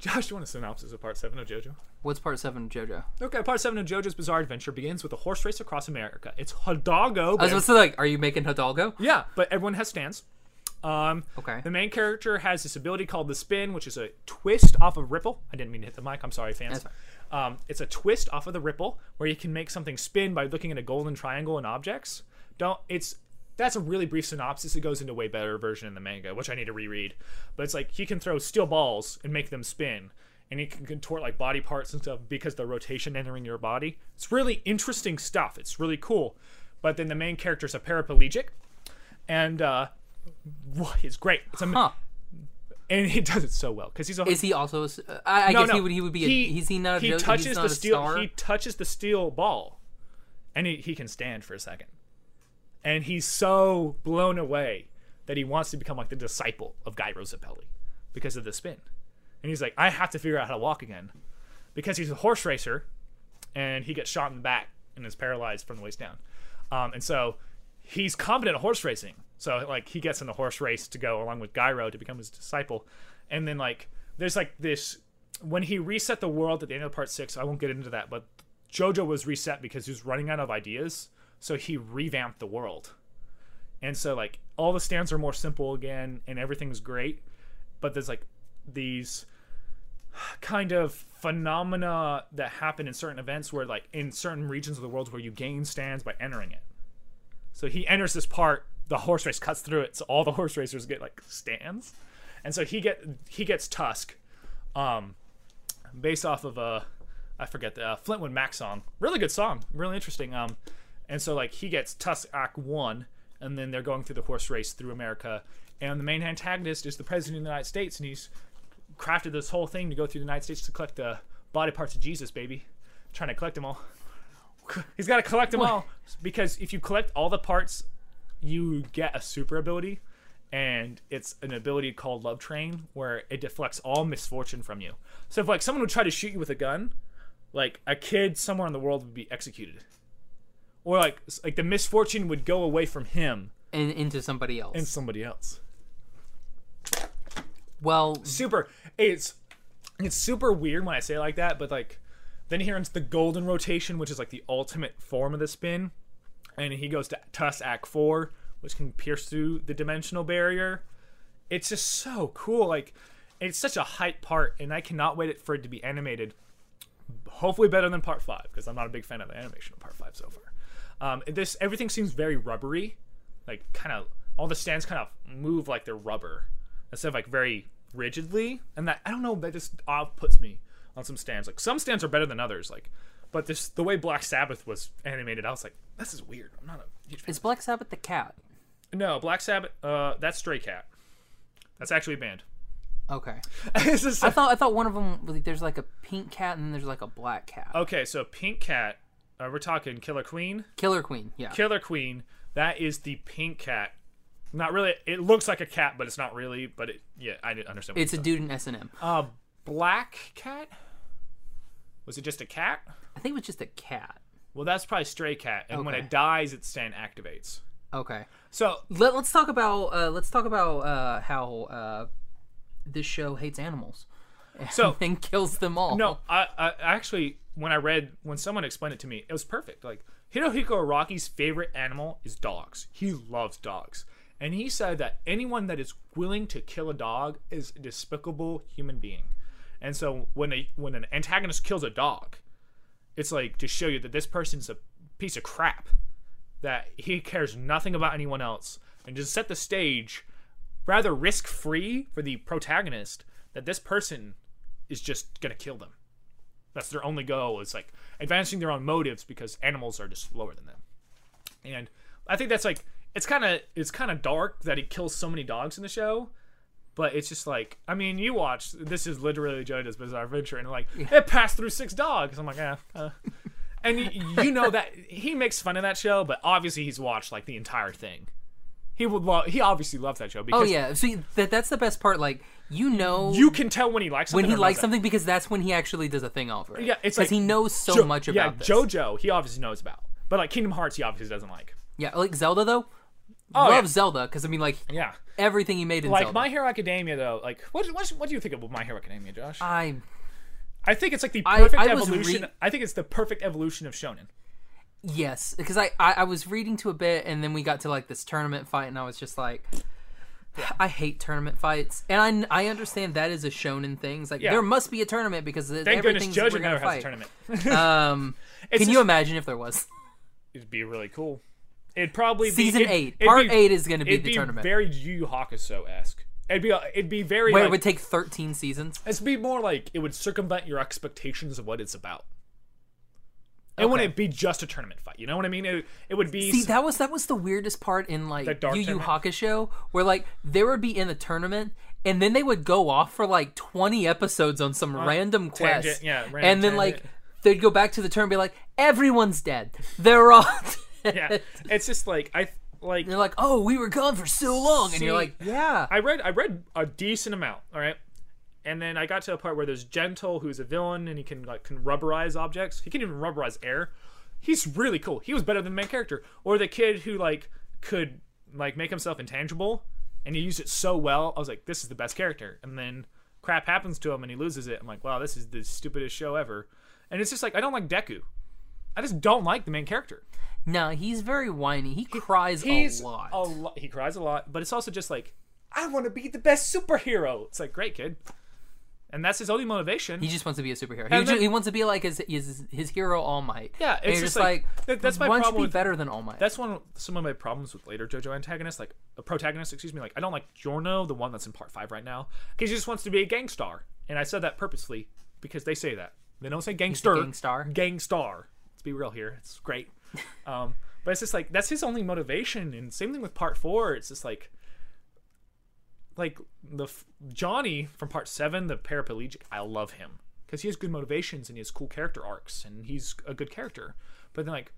Josh, do you want a synopsis of part seven of JoJo? What's part seven of JoJo? Okay, part seven of JoJo's Bizarre Adventure begins with a horse race across America. It's Hidalgo. I was supposed to like, are you making Hidalgo? Yeah, but everyone has stands. Um, Okay. The main character has this ability called the spin, which is a twist off of ripple. I didn't mean to hit the mic. I'm sorry, fans. That's Um, it's a twist off of the ripple where you can make something spin by looking at a golden triangle and objects. Don't. It's that's a really brief synopsis. It goes into a way better version in the manga, which I need to reread. But it's like he can throw steel balls and make them spin, and he can contort like body parts and stuff because the rotation entering your body. It's really interesting stuff. It's really cool. But then the main character is a paraplegic, and uh, [LAUGHS] it's great. It's am- Huh. and he does it so well because he's a Is he also? uh, I, I no, guess no. he would. He would be. A, he's he not a he touches he's not the steel he touches the steel ball and he, he can stand for a second and he's so blown away that he wants to become like the disciple of Gyro Zeppeli because of the spin. And he's like i have to figure out how to walk again. Because he's a horse racer and he gets shot in the back and is paralyzed from the waist down. Um, and so he's competent at horse racing. So like he gets in the horse race to go along with gyro to become his disciple. And then like there's like this when he reset the world at the end of part six i won't get into that but jojo was reset because he was running out of ideas so he revamped the world and so like all the stands are more simple again and everything's great but there's like these kind of phenomena that happen in certain events where like in certain regions of the world where you gain stands by entering it so he enters this part the horse race cuts through it so all the [LAUGHS] horse racers get like stands and so he get he gets tusk um based off of a I forget the uh, Fleetwood Mac song. Really good song, really interesting. Um, and so like he gets Tusk Act One, and then they're going through the horse race through America, and the main antagonist is the president of the United States, and he's crafted this whole thing to go through the United States to collect the body parts of Jesus, baby, trying to collect them all. [LAUGHS] He's got to collect them all because if you collect all the parts, you get a super ability, and it's an ability called Love Train where it deflects all misfortune from you. So if like someone would try to shoot you with a gun, like a kid somewhere in the world would be executed, or like like the misfortune would go away from him and into somebody else. and somebody else. well, Super. It's it's super weird when I say like that, but like then he runs the golden rotation, which is like the ultimate form of the spin, and he goes to Tusk Act Four, which can pierce through the dimensional barrier. It's just so cool. Like it's such a hype part, and I cannot wait for it to be animated. Hopefully better than part five, because I'm not a big fan of the animation of part five so far. Um, this everything seems very rubbery, like kind of all the stands kind of move like they're rubber instead of like very rigidly, and that I don't know that just off puts me on some stands. Like some stands are better than others, like, but this the way Black Sabbath was animated, I was like, this is weird. I'm not a huge fan. is Black Sabbath the cat? No, Black Sabbath, uh, that's Stray Cat. That's actually a band. Okay. [LAUGHS] Just- I thought I thought one of them like, there's like a pink cat and then there's like a black cat. okay, so Pink Cat, uh, we're talking Killer Queen. Killer Queen. Yeah. Killer Queen, that is the pink cat. Not really. It looks like a cat, but it's not really. But it, yeah, I didn't understand. What it's a you dude in S and M. uh, black cat. Was it just a cat? I think it was just a cat. Well, that's probably stray cat, and when it dies, its stand activates. Okay. So Let, let's talk about uh, let's talk about uh, how uh, this show hates animals [LAUGHS] so and kills them all. no, I, I actually when I read when someone explained it to me, it was perfect. Like Hirohiko Araki's favorite animal is dogs. He loves dogs. And he said that anyone that is willing to kill a dog is a despicable human being. And so when a when an antagonist kills a dog, it's like to show you that this person's a piece of crap. That he cares nothing about anyone else and just set the stage rather risk free for the protagonist that this person is just gonna kill them. That's their only goal. Is like advancing their own motives because animals are just lower than them. And I think that's like it's kind of it's kind of dark that he kills so many dogs in the show. But it's just like I mean, you watch this is literally JoJo's Bizarre Adventure, and like it passed through six dogs. I'm like, yeah. Uh. [LAUGHS] And you know that he makes fun of that show, but obviously he's watched like the entire thing. He would love. He obviously loves that show Oh because yeah. See that that's the best part. Like you know you can tell when he likes when something he or likes something because that's when he actually does a thing over it. Yeah, it's because like he knows so Jo- much yeah, about this. JoJo, he obviously knows about, but like Kingdom Hearts, he obviously doesn't like. Yeah, like Zelda though. Oh, love yeah. Zelda because I mean, like Yeah. everything he made in Zelda. Like Zelda. My Hero Academia, though, like what what what do you think of My Hero Academia, Josh? I I think it's like the perfect I was evolution. re- I think it's the perfect evolution of shonen. yes, because I, I I was reading to a bit, and then we got to like this tournament fight, and I was just like. I hate tournament fights, and I, I understand that is a shonen thing. It's like Yeah. there must be a tournament because Thank everything's goodness we're JoJo gonna never has a fight. tournament. [LAUGHS] [LAUGHS] Um, can you imagine if there was It'd be really cool. It'd probably be season it'd- eight? Part be- eight is going to be It'd the be tournament. very Yu Yu Hakusho esque. It'd be it'd be very where like, it would take thirteen seasons. It'd be more like it would circumvent your expectations of what it's about. It Okay. wouldn't be just a tournament fight. You know what I mean? It, it would be. See, that was that was the weirdest part in like dark Yu Yu tournament? Hakusho, where like they would be in the tournament and then they would go off for like twenty episodes on some random quest, tangent, yeah, random and then like tangent. they'd go back to the turn and be like, everyone's dead. They're all. [LAUGHS] Dead. yeah, it's just like I like. They're like, oh, we were gone for so long, and you're See, like, yeah. I read I read a decent amount. All right. And then I got to a part where there's Gentle, who's a villain, and he can like can rubberize objects. He can even rubberize air. He's really cool. He was better than the main character. Or the kid who like could like make himself intangible, and he used it so well. I was like, this is the best character. And then crap happens to him, and he loses it. I'm like, wow, this is the stupidest show ever. And it's just like I don't like Deku. I just don't like the main character. no, he's very whiny. He cries He's a lot. a lo- he cries a lot, but it's also just like I want to be the best superhero. It's like great kid, and that's his only motivation. He just wants to be a superhero. He, then- he wants to be like his his, his hero All Might. Yeah, it's just just like- like, that's my problem be with- better than All Might? that's one of some of my problems with later JoJo antagonists, like a protagonist. Excuse me, like I don't like Giorno, the one that's in part five right now, because he just wants to be a gangstar, and I said that purposely because they say that they don't say gangster, gangstar? gangstar. Let's be real here. It's great. [LAUGHS] um, but it's just like that's his only motivation, and same thing with part four. It's just like like the f- Johnny from part seven, the paraplegic. I love him because he has good motivations and he has cool character arcs, and he's a good character. But then like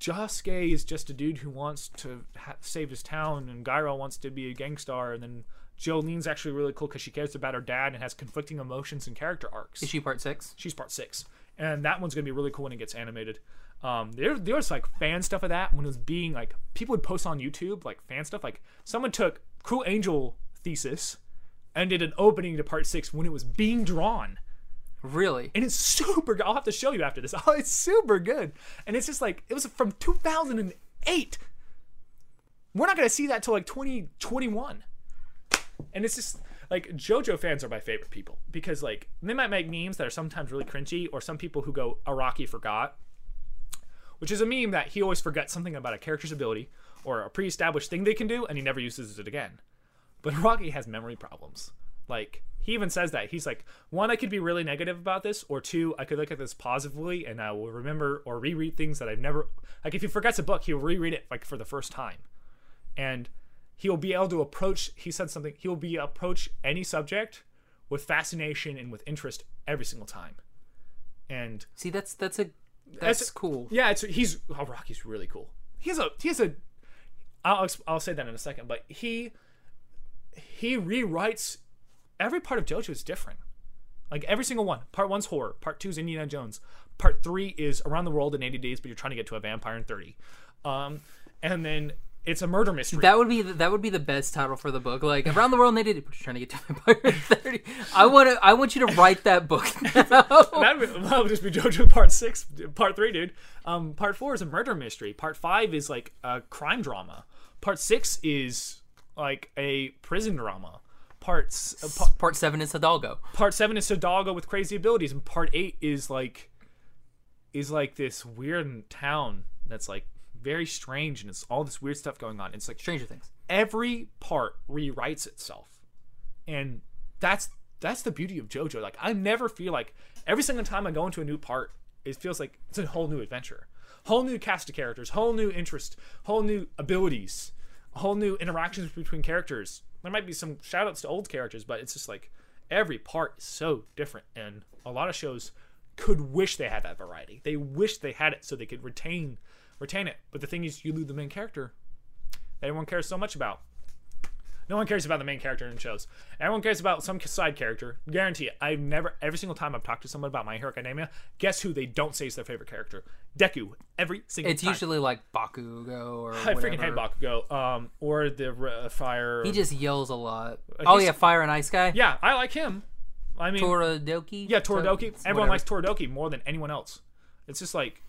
Josuke is just a dude who wants to ha- save his town, and Gyro wants to be a gangstar, and then Jolyne's actually really cool because she cares about her dad and has conflicting emotions and character arcs. Is she part six? She's part six, and that one's gonna be really cool when it gets animated. Um, there, there was like fan stuff of that when it was being like people would post on YouTube like fan stuff. Like someone took Cruel Angel thesis ended an opening to part six when it was being drawn Really? and it's super good. I'll have to show you after this. [LAUGHS] Oh, it's super good. And it's just like it was from 2008. We're not gonna see that till like 2021. And it's just like JoJo fans are my favorite people because like they might make memes that are sometimes really cringy, or some people who go Araki forgot, which is a meme that he always forgets something about a character's ability or a pre-established thing they can do, and he never uses it again. But Araki has memory problems. Like he even says that he's like, one, I could be really negative about this, or two, I could look at this positively and I will remember or reread things that I've never like. If he forgets a book, he'll reread it like for the first time, and he'll be able to approach. He said something. He'll be approach any subject with fascination and with interest every single time, and See, that's that's a that's That's- cool. yeah, it's he's oh, Araki's really cool. He has a he has a I'll I'll say that in a second, but he he rewrites every part of JoJo is different. Like every single one. Part one's horror. Part two is Indiana Jones. Part three is around the world in 80 days, but you're trying to get to a vampire in 30. Um, and then it's a murder mystery. That would be the, that would be the best title for the book. Like around the world, they did it. But you're trying to get to Empire in thirty. I want to. I want you to write that book [LAUGHS] [LAUGHS] that would, would just be JoJo Part Six, Part Three, dude. Um, part Four is a murder mystery. Part Five is like a crime drama. Part Six is like a prison drama. Parts uh, pa- Part seven is Hidalgo. Part Seven is Hidalgo with crazy abilities, and Part Eight is like is like this weird town that's like very strange, and it's all this weird stuff going on. It's like Stranger Things. every part rewrites itself and that's that's the beauty of jojo like i never feel like every single time i go into a new part it feels like it's a whole new adventure whole new cast of characters whole new interest whole new abilities whole new interactions between characters. There might be some shout outs to old characters but it's just like every part is so different and a lot of shows could wish they had that variety. They wish they had it so they could retain retain it. But the thing is you lose the main character that everyone cares so much about. No one cares about the main character in shows. Everyone cares about some side character. Guarantee it. I've never, every single time I've talked to someone about My Hero Academia, guess who they don't say is their favorite character? Deku. Every single time. It's time. usually like Bakugo or I freaking hate. Bakugo. Um, or the uh, fire. He just yells a lot. oh Uh, he's- yeah, Fire and Ice Guy. yeah, I like him. I mean, Toradoki. yeah, Toridoki. To- Everyone whatever. likes Toridoki more than anyone else. It's just like,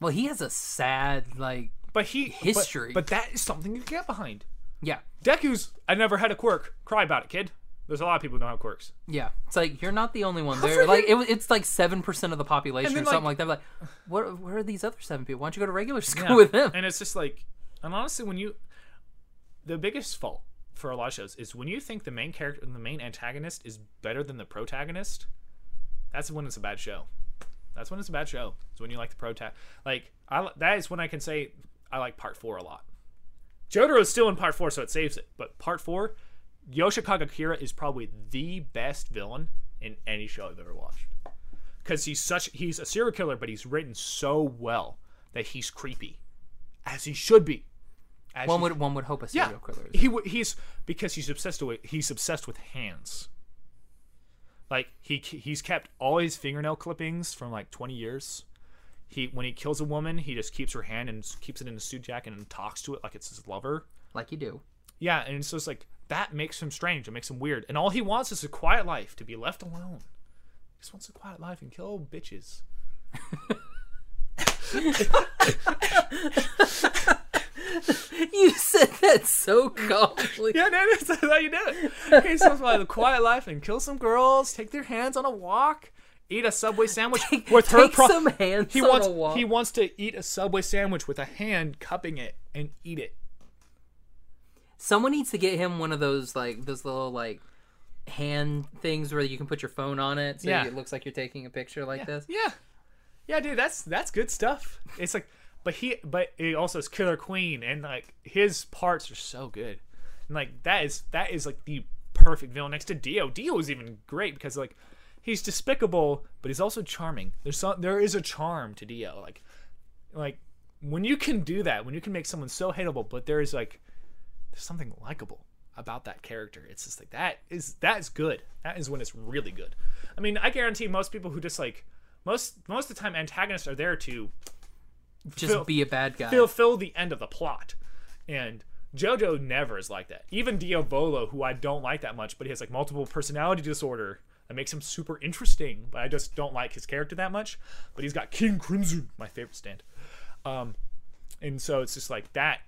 Well, he has a sad like. but he but- History. But, that is something you get behind. Yeah, Deku's. I never had a quirk. Cry about it, kid. There's a lot of people who don't have quirks. yeah. It's like you're not the only one there. Like it, it's like seven percent of the population or something like- that. Like, what? Where are these other seven people? Why don't you go to regular school Yeah. with them? And it's just like, and honestly, when you, the biggest fault for a lot of shows is when you think the main character, the main antagonist is better than the protagonist. That's when it's a bad show. That's when it's a bad show. It's when you like the prota. Like I, that is when I can say I like part four a lot. Jotaro is still in part four, so it saves it. But part four, Yoshikage Kira is probably the best villain in any show I've ever watched. Because he's such he's a serial killer, but he's written so well that he's creepy, as he should be. As One he- would one would hope a yeah, serial killer. is. he he's because he's obsessed with he's obsessed with hands. Like he he's kept all his fingernail clippings from like twenty years. He when he kills a woman, he just keeps her hand and keeps it in a suit jacket and talks to it like it's his lover. like you do. Yeah, and it's just like that makes him strange. It makes him weird. And all he wants is a quiet life to be left alone. He just wants a quiet life and kill bitches. [LAUGHS] You said that so calmly. Yeah, no, [LAUGHS] that's how you do it. He just wants like a quiet life and kill some girls, take their hands on a walk, eat a Subway sandwich with her. take some hands he on wants he wants to eat a Subway sandwich with a hand cupping it and eat it. Someone needs to get him one of those like those little like hand things where you can put your phone on it so Yeah. it looks like you're taking a picture like this. Yeah, yeah, dude, that's that's good stuff. It's like, but he, but he also is Killer Queen, and like his parts are so good, and like that is that is like the perfect villain next to Dio. Dio is even great because like he's despicable, but he's also charming. There's some there is a charm to Dio, like like when you can do that, when you can make someone so hateable, but there is like there's something likable about that character. It's just like that is that is good. That is when it's really good. I mean, I guarantee most people who just like most most of the time antagonists are there to Just Fill- be a bad guy. fulfill the end of the plot. And JoJo never is like that. Even Dio Diavolo, who I don't like that much, but he has like multiple personality disorder that makes him super interesting, but I just don't like his character that much. But he's got King Crimson, my favorite stand. Um and so it's just like that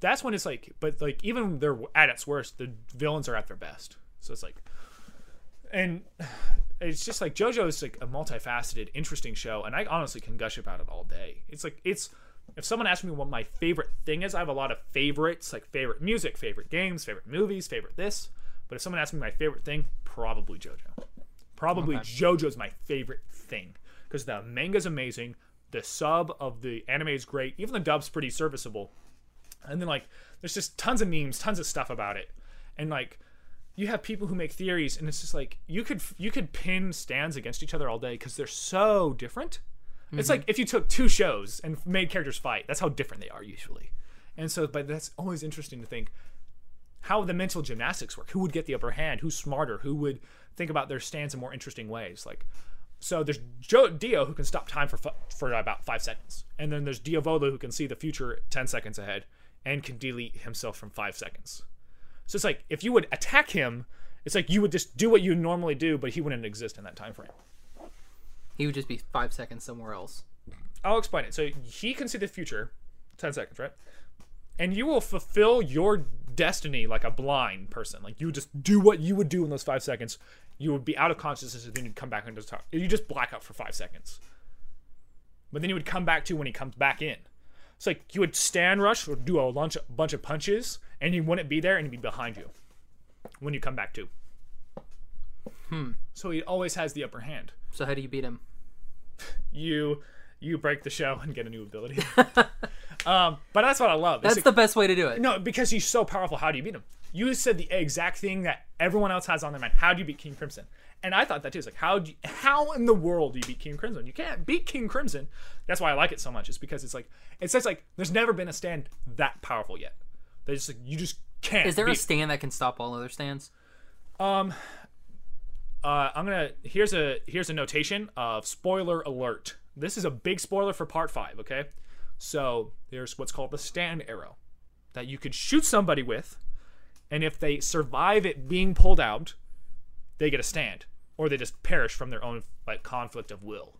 that's when it's like but like even they're at its worst, the villains are at their best. So it's like and it's just like JoJo is like a multifaceted, interesting show, and I honestly can gush about it all day. It's like it's if someone asks me what my favorite thing is, I have a lot of favorites, like favorite music, favorite games, favorite movies, favorite this. But if someone asks me my favorite thing, probably JoJo. Probably JoJo's my favorite thing. Because the manga's amazing, the sub of the anime is great, even the dub's pretty serviceable, and then like there's just tons of memes, tons of stuff about it, and like you have people who make theories and it's just like you could you could pin stands against each other all day because they're so different. It's like mm-hmm. if you took two shows and made characters fight that's how different they are usually. And so but that's always interesting to think how would the mental gymnastics work who would get the upper hand who's smarter who would think about their stands in more interesting ways like so there's Joe Dio who can stop time for for about five seconds, and then there's Diavolo who can see the future ten seconds ahead and can delete himself from five seconds. So it's like if you would attack him, it's like you would just do what you normally do, but he wouldn't exist in that time frame. he would just be five seconds somewhere else. I'll explain it. So he can see the future, ten seconds, right? And you will fulfill your destiny like a blind person. Like you would just do what you would do in those five seconds. You would be out of consciousness, and then you'd come back into the talk. You just black out for five seconds. But then you would come back to when he comes back in. It's like you would stand rush or do a lunch, bunch of punches, and he wouldn't be there, and he'd be behind you when you come back to. Hmm. So he always has the upper hand So how do you beat him? you you break the show and get a new ability. [LAUGHS] um, but that's what I love. That's like- the best way to do it. no, because he's so powerful. How do you beat him? You said the exact thing that everyone else has on their mind. How do you beat King Crimson? And I thought that too. It's like how do you, how in the world do you beat King Crimson? You can't beat King Crimson. That's why I like it so much. Is because it's like it's just like there's never been a stand that powerful yet. They just like you just can't. Is there a stand that can stop all other stands? Um, uh, I'm gonna here's a here's a notation of spoiler alert. This is a big spoiler for part five. Okay, so there's what's called the stand arrow that you could shoot somebody with, and if they survive it being pulled out, they get a stand, or they just perish from their own like conflict of will.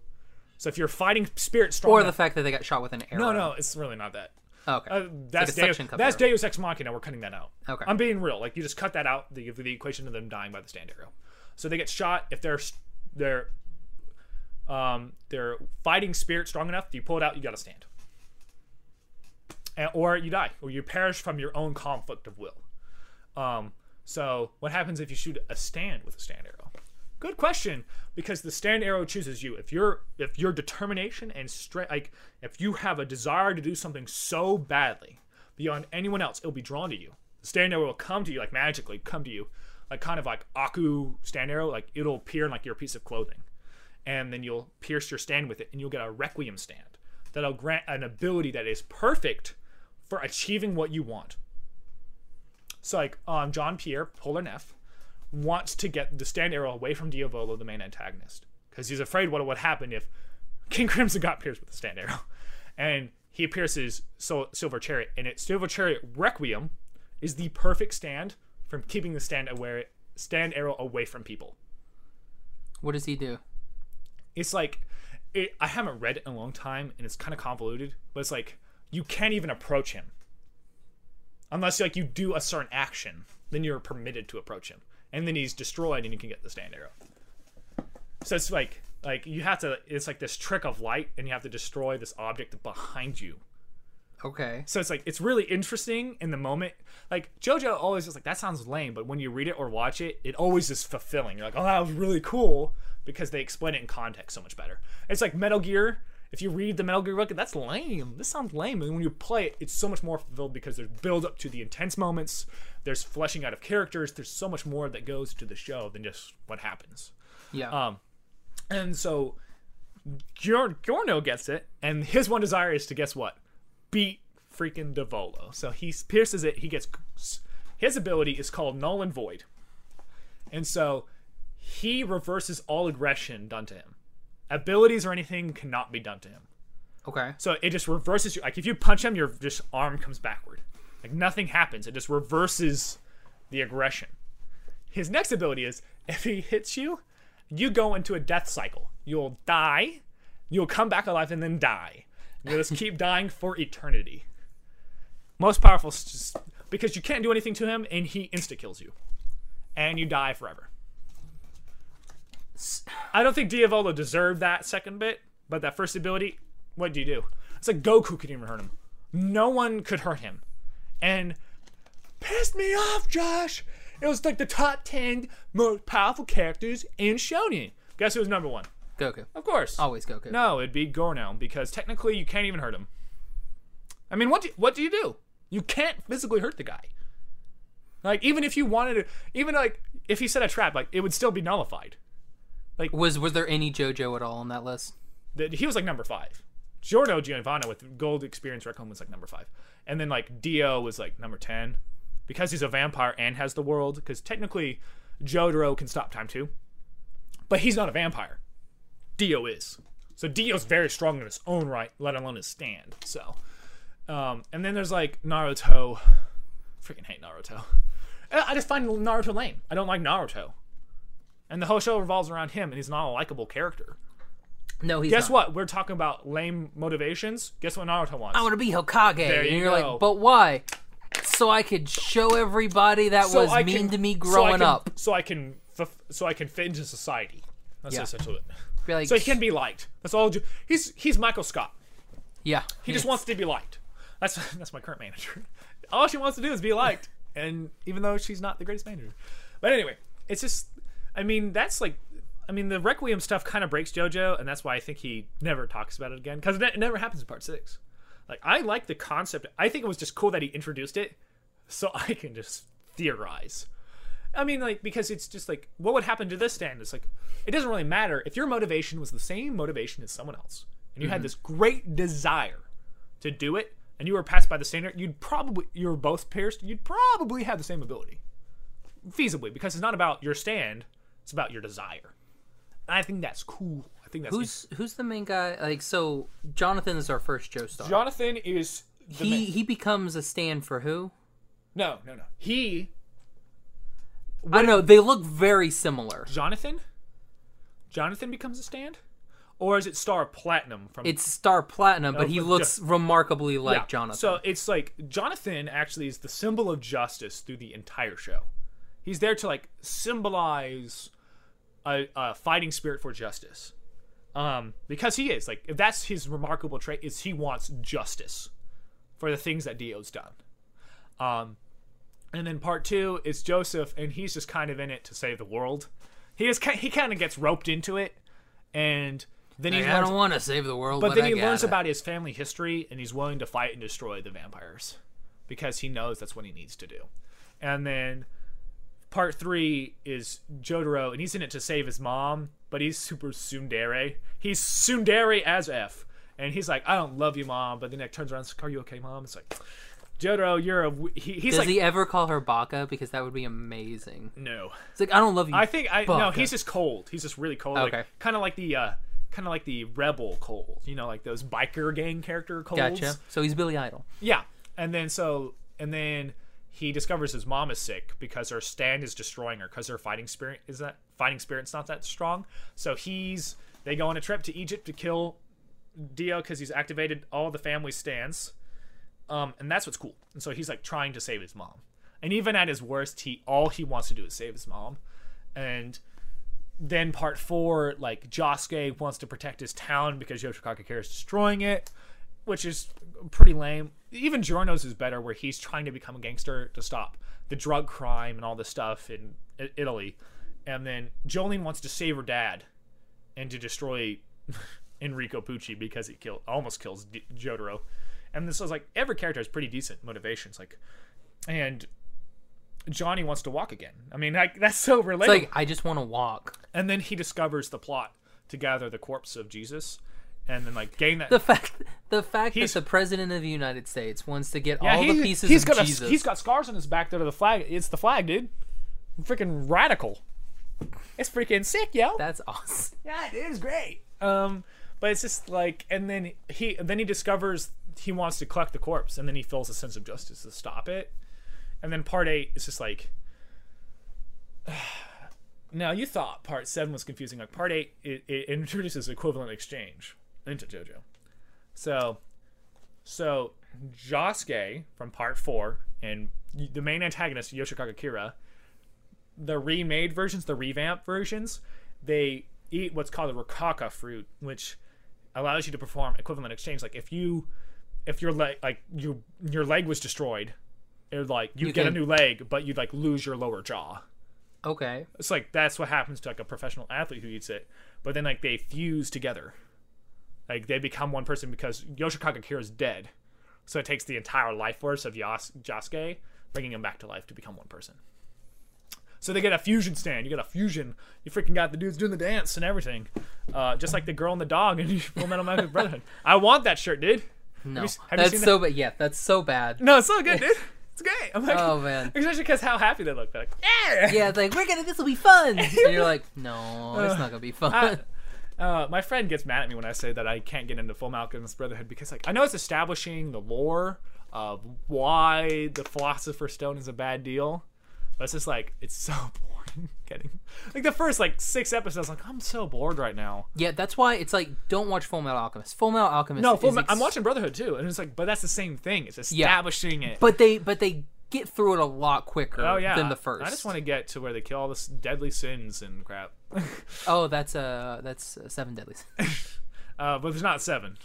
So if you're fighting spirit strong, Or the fact that they got shot with an arrow? no, no, it's really not that. Oh, okay. Uh, that's a Deus, that's arrow. Deus Ex Machina. Now we're cutting that out. Okay. I'm being real. Like you just cut that out. The the equation of them dying by the stand arrow. So they get shot if they're they're um they're fighting spirit strong enough. You pull it out. You got to stand. Or you die, or you perish from your own conflict of will. Um. So what happens if you shoot a stand with a stand arrow? Good question, because the stand arrow chooses you. If your if your determination and strength, like if you have a desire to do something so badly beyond anyone else, it'll be drawn to you. The stand arrow will come to you like magically, come to you, like kind of like Aku stand arrow. Like it'll appear in like your piece of clothing, and then you'll pierce your stand with it, and you'll get a requiem stand that'll grant an ability that is perfect for achieving what you want. So like um, John Pierre Polnareff wants to get the stand arrow away from Diavolo, the main antagonist, because he's afraid what would happen if King Crimson got pierced with the stand arrow, [LAUGHS] and he pierces Sil- Silver Chariot, and it Silver Chariot Requiem is the perfect stand from keeping the stand away stand arrow away from people. What does he do? It's like it, I haven't read it in a long time, and it's kind of convoluted, but it's like you can't even approach him unless like you do a certain action. Then you're permitted to approach him, and then he's destroyed, and you can get the stand arrow. So it's like like you have to. It's like this trick of light, and you have to destroy this object behind you. Okay. So it's like it's really interesting in the moment. Like JoJo always is like that sounds lame, but when you read it or watch it, it always is fulfilling. You're like, oh, that was really cool because they explain it in context so much better. It's like Metal Gear. If you read the Metal Gear book, that's lame. This sounds lame. And when you play it, it's so much more fulfilled because there's build up to the intense moments. There's fleshing out of characters. There's so much more that goes to the show than just what happens. Yeah. Um, and so Gior- Giorno gets it, and his one desire is to guess what? Beat freaking Diavolo. So he pierces it. He gets his ability is called Null and Void, and so he reverses all aggression done to him. Abilities or anything cannot be done to him. okay. So it just reverses you. Like if you punch him, your just arm comes backward. Like nothing happens. It just reverses the aggression. His next ability is if he hits you, you go into a death cycle. You'll die, you'll come back alive, and then die. You'll just keep [LAUGHS] dying for eternity. Most powerful, just because you can't do anything to him, and he insta kills you, and you die forever. I don't think Diavolo deserved that second bit, but that first ability, what do you do? It's like Goku couldn't even hurt him. No one could hurt him. And pissed me off, Josh. It was like the top 10 most powerful characters in Shonen. Guess who was number one? Goku. Of course. Always Goku. No, it'd be Giorno because technically you can't even hurt him. I mean, what do, what do you do? You can't physically hurt the guy. Like even if you wanted to, even like if he set a trap, like it would still be nullified. Was was there any JoJo at all on that list? that he was like number five. Giorno Giovanna with gold experience record was like number five, and then like Dio was like number ten because he's a vampire and has the world. Because technically, Jotaro can stop time too, but he's not a vampire. Dio is, so Dio's very strong in his own right, let alone his stand. So, um, and then there's like Naruto. Freaking hate Naruto. I just find Naruto lame. I don't like Naruto. And the whole show revolves around him, and he's not a likable character. No, he's Guess not. what? We're talking about lame motivations. Guess what Naruto wants? I want to be Hokage. There and you you're go. like, but why? So I could show everybody that So was I mean can- to me so I growing can- up. So I can, f- so I can fit into society. That's Yeah. essentially it. Be like, So he can be liked. That's all. Ju- he's he's Michael Scott. yeah. He just wants to be liked. That's [LAUGHS] that's my current manager. All she wants to do is be liked, and even though she's not the greatest manager, but anyway, it's just. I mean, that's like. I mean, the Requiem stuff kind of breaks JoJo, and that's why I think he never talks about it again because it, never happens in part six. Like, I like the concept. I think it was just cool that he introduced it, so [LAUGHS] I can just theorize. I mean, like, because it's just like, what would happen to this stand? It's like, it doesn't really matter if your motivation was the same motivation as someone else, and you had mm-hmm. this great desire to do it, and you were passed by the standard, you'd probably you were both pierced. You'd probably have the same ability, feasibly, because it's not about your stand; it's about your desire. And I think that's cool. I think that's Who's who's the main guy? Like, so Jonathan is our first Joestar. Jonathan is the he man- he becomes a stand for who? no no no he I don't know. They look very similar. Jonathan Jonathan becomes a stand, or is it Star Platinum from It's Star Platinum, but Oh, he but looks remarkably like Yeah. Jonathan. So it's like Jonathan actually is the symbol of justice through the entire show. He's there to like symbolize a, a fighting spirit for justice. Um, because he is like that's his remarkable trait is he wants justice for the things that Dio's done. Um, and then part two is Joseph, and he's just kind of in it to save the world. He is he kind of gets roped into it, and then he Like, I don't want to save the world, but but, then I he learns it. about his family history and he's willing to fight and destroy the vampires because he knows that's what he needs to do. And then part three is Jotaro and he's in it to save his mom, but he's super tsundere. He's tsundere as F. And he's like, I don't love you, mom. But then it turns around and says, Are you okay, mom? It's like, Jotaro, you're a. w-" He, he's Does like, he ever call her Baka? Because that would be amazing. No. It's like I don't love you. I think I no. He's just cold. He's just really cold. Okay. Like, kind of like the uh, kind of like the rebel cold. You know, like those biker gang character colds. Gotcha. So he's Billy Idol. Yeah, and then so and then he discovers his mom is sick because her stand is destroying her because her fighting spirit is that fighting spirit's not that strong. So he's they go on a trip to Egypt to kill Dio because he's activated all the family stands, um, and that's what's cool. And so he's like trying to save his mom, and even at his worst, he all he wants to do is save his mom, and then part four, like Josuke wants to protect his town because Yoshikage Kira is destroying it, which is pretty lame. Even Giorno's is better, where he's trying to become a gangster to stop the drug crime and all this stuff in Italy, and then Jolyne wants to save her dad and to destroy [LAUGHS] Enrico Pucci because he kill almost kills D- Jotaro, and this is like every character has pretty decent motivations, like, and Johnny wants to walk again. I mean, like [LAUGHS] that's so relatable. It's like I just want to walk. And then he discovers the plot to gather the corpse of Jesus, and then like gain that. The fact, the fact He's- that the president of the United States wants to get yeah, all he- the pieces he's of got Jesus. A, he's got scars on his back that are the flag. It's the flag, dude. Freaking radical. It's freaking sick, yo. That's awesome. [LAUGHS] yeah, it is great. Um, but it's just like, and then he, then he discovers he wants to collect the corpse, and then he feels a sense of justice to stop it. And then part eight is just like. [SIGHS] Now you thought part seven was confusing. Like part eight, it, it introduces equivalent exchange into JoJo. So, so Josuke from part four and the main antagonist Yoshikage Kira, the remade versions, the revamped versions, they eat what's called a Rokaka fruit, which allows you to perform equivalent exchange. Like if you, if your leg, like your your leg was destroyed, it like you, You get a new leg, but you'd like lose your lower jaw. Okay. It's like that's what happens to like a professional athlete who eats it. But then like they fuse together. Like they become one person because Yoshikage Kira is dead. So it takes the entire life force of Yas- Josuke, bringing him back to life to become one person. So they get a fusion stand. You get a fusion. You freaking got the dudes doing the dance and everything, uh, just like the girl and the dog in [LAUGHS] Full Metal Alchemist Brotherhood. I want that shirt, dude. No, you- have you that's seen so bad. Yeah, that's so bad. No, it's so good, [LAUGHS] dude. It's great. I'm like, Oh, man. [LAUGHS] especially because how happy they look. They're like, yeah, Yeah, it's like we're gonna. This will be fun. And you're like, no, it's not gonna be fun. Uh, my friend gets mad at me when I say that I can't get into Full Alchemist Brotherhood because, like, I know it's establishing the lore of why the Philosopher's Stone is a bad deal, but it's just like it's so [LAUGHS] boring. Getting like the first like six episodes, like I'm so bored right now. yeah, that's why it's like don't watch Full Metal Alchemist. Full Metal Alchemist. No, is Full Me- ex- I'm watching Brotherhood too, and it's like, but that's the same thing. It's establishing it. but they but they get through it a lot quicker oh yeah, than the first. I just want to get to where they kill all the deadly sins and crap. [LAUGHS] Oh, that's uh, that's uh, seven deadlies. [LAUGHS] Uh, but there's not seven.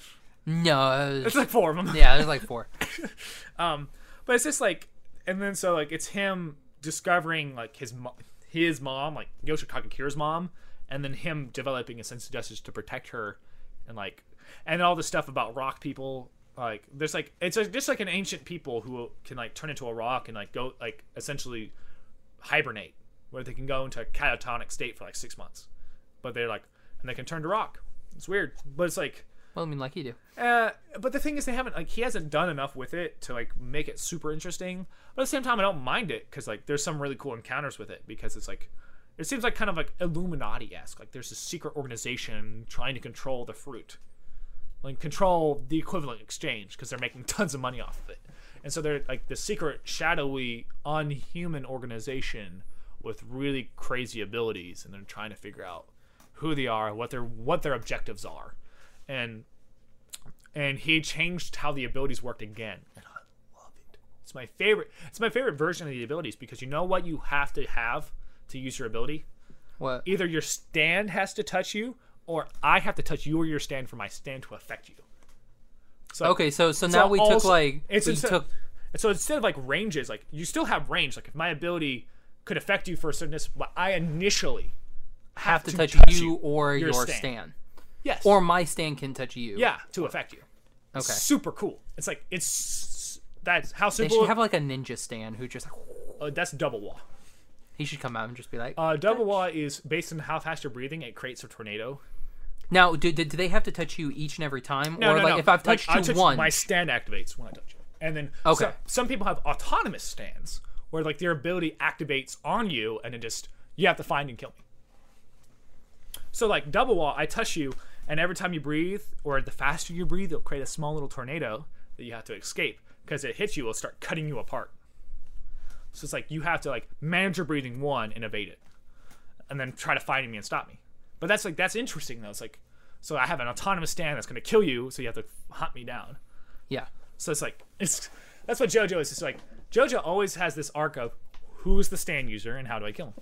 no, uh, It's like four of them. yeah, there's like four. [LAUGHS] Um, but it's just like, and then so like it's him discovering like his mo- his mom, like Yoshikage Kira's mom, and then him developing a sense of justice to protect her, and like, and all the stuff about rock people. Like, there's like it's a, just like an ancient people who can like turn into a rock and like go like essentially hibernate, where they can go into a catatonic state for like six months, but they're like, and they can turn to rock. It's weird, but it's like Well, I mean, like you do. Uh, but the thing is, they haven't like he hasn't done enough with it to like make it super interesting. But at the same time, I don't mind it because like there's some really cool encounters with it because it's like it seems like kind of like Illuminati esque. Like there's a secret organization trying to control the fruit, like control the equivalent exchange because they're making [LAUGHS] tons of money off of it. And so they're like the secret, shadowy, unhuman organization with really crazy abilities, and they're trying to figure out who they are, what their what their objectives are, and and he changed how the abilities worked again. And I love it. It's my favorite. It's my favorite version of the abilities because you know what you have to have to use your ability. What? Either your stand has to touch you, or I have to touch you or your stand for my stand to affect you. So Okay, so so now we took like it's we instead, took so instead of like ranges, like you still have range. Like if my ability could affect you for a certain distance, but I initially have to, touch, touch you, or your your, stand. stand. yes, or my stand can touch you. yeah, to affect you. It's Okay. super cool. It's like it's that's how They should have like a ninja stand who just uh, that's double wall. he should come out and just be like. Uh, double wall is based on how fast you're breathing. It creates a tornado. Now, do, do do they have to touch you each and every time, No, or no, like no. if I've Like, touched I you touch- once? my stand activates when I touch you. And then Okay. so- some people have autonomous stands where like their ability activates on you and it just you have to find and kill me. So like double wall, I touch you and every time you breathe or the faster you breathe, it'll create a small little tornado that you have to escape because it hits you, it'll start cutting you apart. So it's like you have to like manage your breathing one and evade it, and then try to find me and stop me. But that's like that's interesting though. It's like so I have an autonomous stand that's going to kill you, so you have to hunt me down. yeah. So it's like [LAUGHS] it's that's what JoJo is. It's like JoJo always has this arc of who's the stand user and how do I kill him.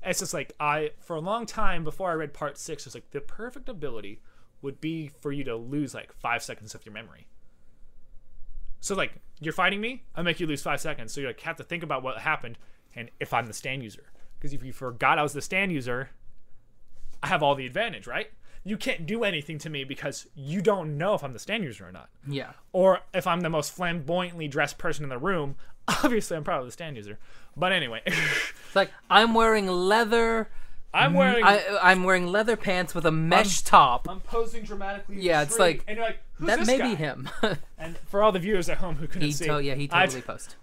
It's just like I for a long time before I read part six, it's like the perfect ability would be for you to lose like five seconds of your memory. So like you're fighting me, I make you lose five seconds. So you like have to think about what happened and if I'm the stand user. Because if you forgot I was the stand user, I have all the advantage, right? You can't do anything to me because you don't know if I'm the stand user or not. Yeah. Or if I'm the most flamboyantly dressed person in the room, [LAUGHS] obviously I'm probably the stand user. But anyway, It's [LAUGHS] like I'm wearing leather. I'm wearing. I, I'm wearing leather pants with a mesh top. I'm posing dramatically. Yeah, it's like, and you're like, Who's That this may guy? be him. [LAUGHS] And for all the viewers at home who couldn't he see, to- yeah, he totally post.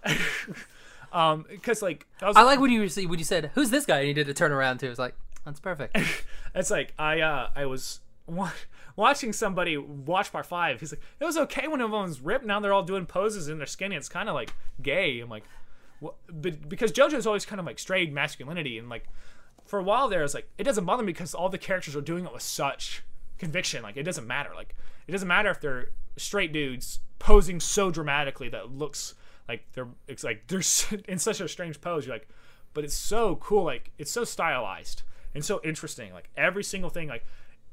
um, because like I was, I like when you see when you said, "Who's this guy?" and he did a turnaround too. It's like that's perfect. [LAUGHS] It's like I uh I was wa- [LAUGHS] watching somebody watch part five. He's like, it was okay when everyone's ripped. Now they're all doing poses and they're skinny. It's kind of like gay. I'm like, what? But because JoJo's always kind of like strayed masculinity and like for a while there, it's like it doesn't bother me because all the characters are doing it with such conviction. Like it doesn't matter. Like it doesn't matter if they're straight dudes posing so dramatically that looks like they're it's like they're [LAUGHS] in such a strange pose. You're like, but it's so cool. Like it's so stylized and so interesting. Like every single thing, like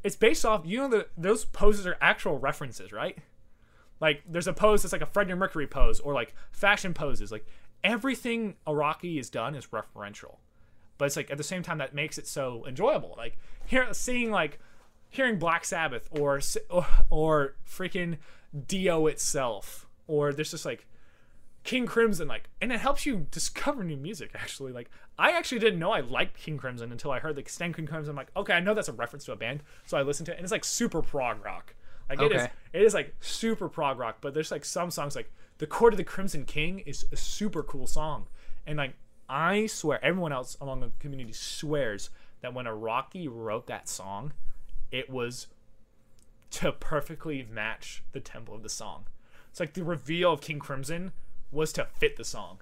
it's based off. You know, the those poses are actual references, right? Like there's a pose that's like a Freddie Mercury pose or like fashion poses. Like everything Araki has done is referential, but it's like at the same time that makes it so enjoyable. Like here, seeing like hearing Black Sabbath or or, or freaking Dio itself, or there's just like King Crimson, like, and it helps you discover new music. Actually, like, I actually didn't know I liked King Crimson until I heard the extend King Crimson. I'm like, okay, I know that's a reference to a band, so I listened to it, and it's like super prog rock. Like it is, Okay. it is like super prog rock. But there's like some songs like the Court of the Crimson King is a super cool song, and like I swear, everyone else among the community swears that when Araki wrote that song, it was to perfectly match the tempo of the song. It's like the reveal of King Crimson was to fit the song.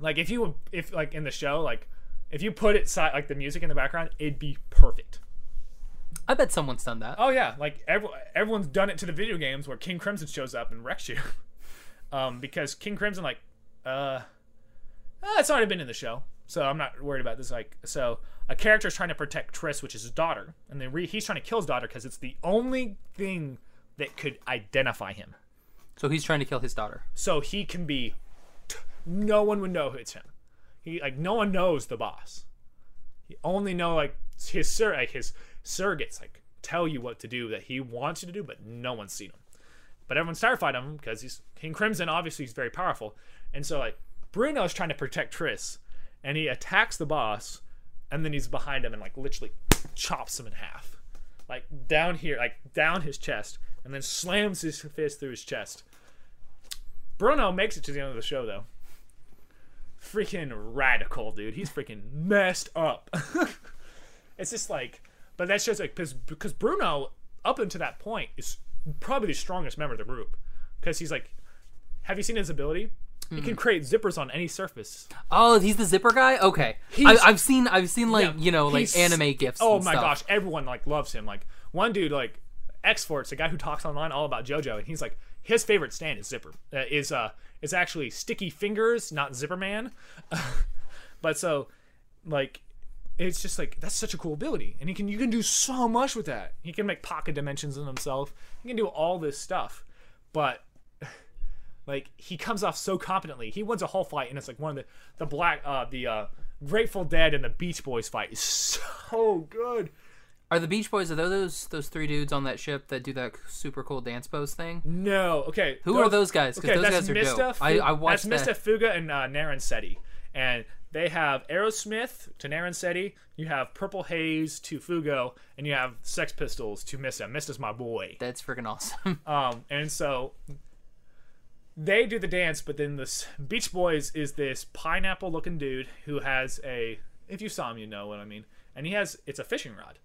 Like if you if like in the show like if you put it side like the music in the background, it'd be perfect. I bet someone's done that. Oh yeah, like every, everyone's done it to the video games where King Crimson shows up and wrecks you. [LAUGHS] um, because King Crimson like uh, uh, it's already been in the show, so I'm not worried about this. Like so, a character is trying to protect Trish, which is his daughter, and then re- he's trying to kill his daughter because it's the only thing that could identify him. So he's trying to kill his daughter. So he can be. No one would know it's him. He like no one knows the boss. He only know like his sur like his surrogates like tell you what to do that he wants you to do, but no one's seen him. But everyone's terrified of him because he's King Crimson. Obviously, he's very powerful, and so like Bruno's trying to protect Trish, and he attacks the boss, and then he's behind him and like literally chops him in half. like down here, like down his chest, and then slams his fist through his chest. Bruno makes it to the end of the show though. Freaking radical, dude. He's freaking messed up. [LAUGHS] it's just like, but that's just like because because Bruno up until that point is probably the strongest member of the group because he's like, have you seen his ability? He Hmm. can create zippers on any surface. Oh, he's the zipper guy. Okay, I, I've seen I've seen like Yeah, you know like anime gifs. Oh my stuff. gosh, everyone like loves him. Like one dude, like Xforts, a guy who talks online all about JoJo, and he's like his favorite stand is Zipper. Uh, is uh is actually Sticky Fingers, not Zipper Man. [LAUGHS] but so like it's just like that's such a cool ability, and he can you can do so much with that. He can make pocket dimensions in himself. He can do all this stuff, but [SIGHS] like he comes off so competently. He wins a whole fight, and it's like one of the the black uh the uh Grateful Dead and the Beach Boys fight is [LAUGHS] so good. Are the Beach Boys? Are those those three dudes on that ship that do that super cool dance pose thing? No, okay. Who are those guys? 'Cause those guys are dope. Mista, I- I Fu- watched That's Mista that. Fugo and uh, Narancia, and they have Aerosmith to Narancia. You have Purple Haze to Fugo, and you have Sex Pistols to Mista. Mista's my boy. That's freaking awesome. [LAUGHS] Um, and so they do the dance, but then this Beach Boys is this pineapple looking dude who has a if you saw him you know what I mean. And he has it's a fishing rod.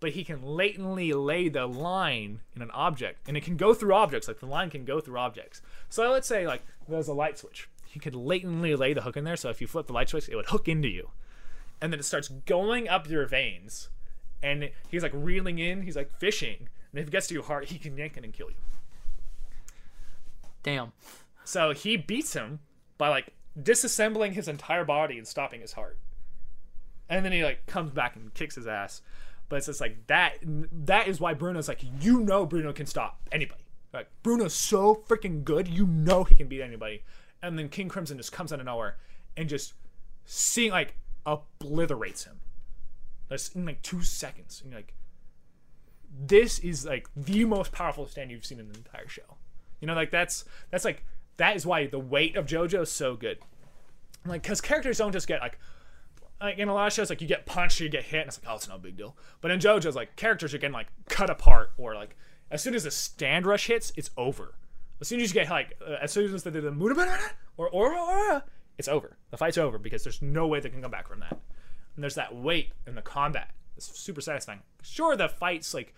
But he can latently lay the line in an object. And it can go through objects, like the line can go through objects. So let's say like there's a light switch. He could latently lay the hook in there, so if you flip the light switch, it would hook into you. And then it starts going up your veins. And he's like reeling in, he's like fishing. And if it gets to your heart, he can yank it and kill you. Damn. So he beats him by like disassembling his entire body and stopping his heart. And then he like comes back and kicks his ass. But it's just like that that is why Bruno's like you know Bruno can stop anybody. Like Bruno's so freaking good, you know he can beat anybody. And then King Crimson just comes out of nowhere and just seeing like obliterates him. That's in like two seconds. And like this is like the most powerful stand you've seen in the entire show. You know, like that's that's like that is why the weight of JoJo is so good. Like, because characters don't just get like like in a lot of shows, like you get punched or you get hit, and it's like, oh, it's no big deal. But in JoJo's, like characters are getting like cut apart, or like as soon as the stand rush hits, it's over. As soon as you get like, uh, as soon as they do the Murabara or Ora Ora, it's over. The fight's over because there's no way they can come back from that. And there's that weight in the combat. It's super satisfying. Sure, the fight's like,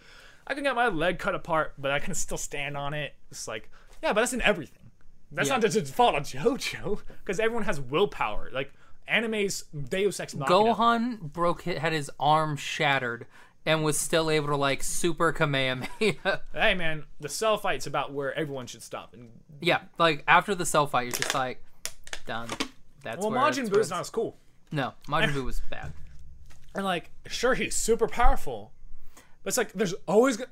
I can get my leg cut apart, but I can still stand on it. It's like, yeah, but that's in everything. That's Yeah. not just the fault of JoJo, because everyone has willpower. Like anime's Deus Ex Machina. Gohan broke had his arm shattered and was still able to like super Kamehameha. [LAUGHS] Hey man, the cell fight's about where everyone should stop. And yeah, like after the cell fight, you're just like done. That's well, where Majin Buu's not as cool. No, Majin Buu was [LAUGHS] bad. And like, sure, he's super powerful, but it's like there's always go-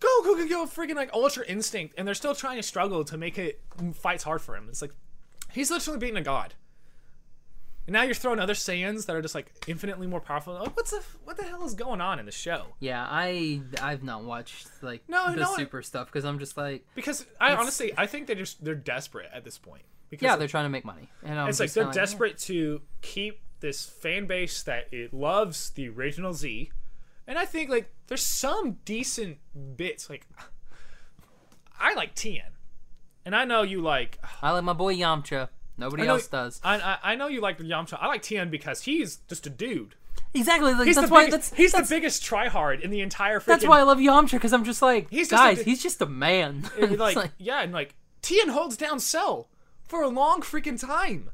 Goku can go freaking like Ultra Instinct, and they're still trying to struggle to make it fights hard for him. It's like he's literally beating a god. And now you're throwing other Saiyans that are just like infinitely more powerful. Like, what's the what the hell is going on in the show? Yeah, I I've not watched like No, the no, I- super stuff because I'm just like Because I honestly I think they just they're desperate at this point. Because yeah, they're trying to make money, and I'm it's like they're yeah. Eh. desperate to keep this fan base that it loves the original Z, and I think like there's some decent bits. Like I like Tien, and I know you like. I like my boy Yamcha. Nobody I know, else does. I, I I know you like Yamcha. I like Tien because he's just a dude. exactly. Like, He's that's the why. biggest, That's he's that's, the biggest tryhard in the entire. Freaking, that's why I love Yamcha because I'm just like He's just a guys. big- he's just a man. [LAUGHS] Like, like- yeah, and like Tien holds down Cell for a long freaking time.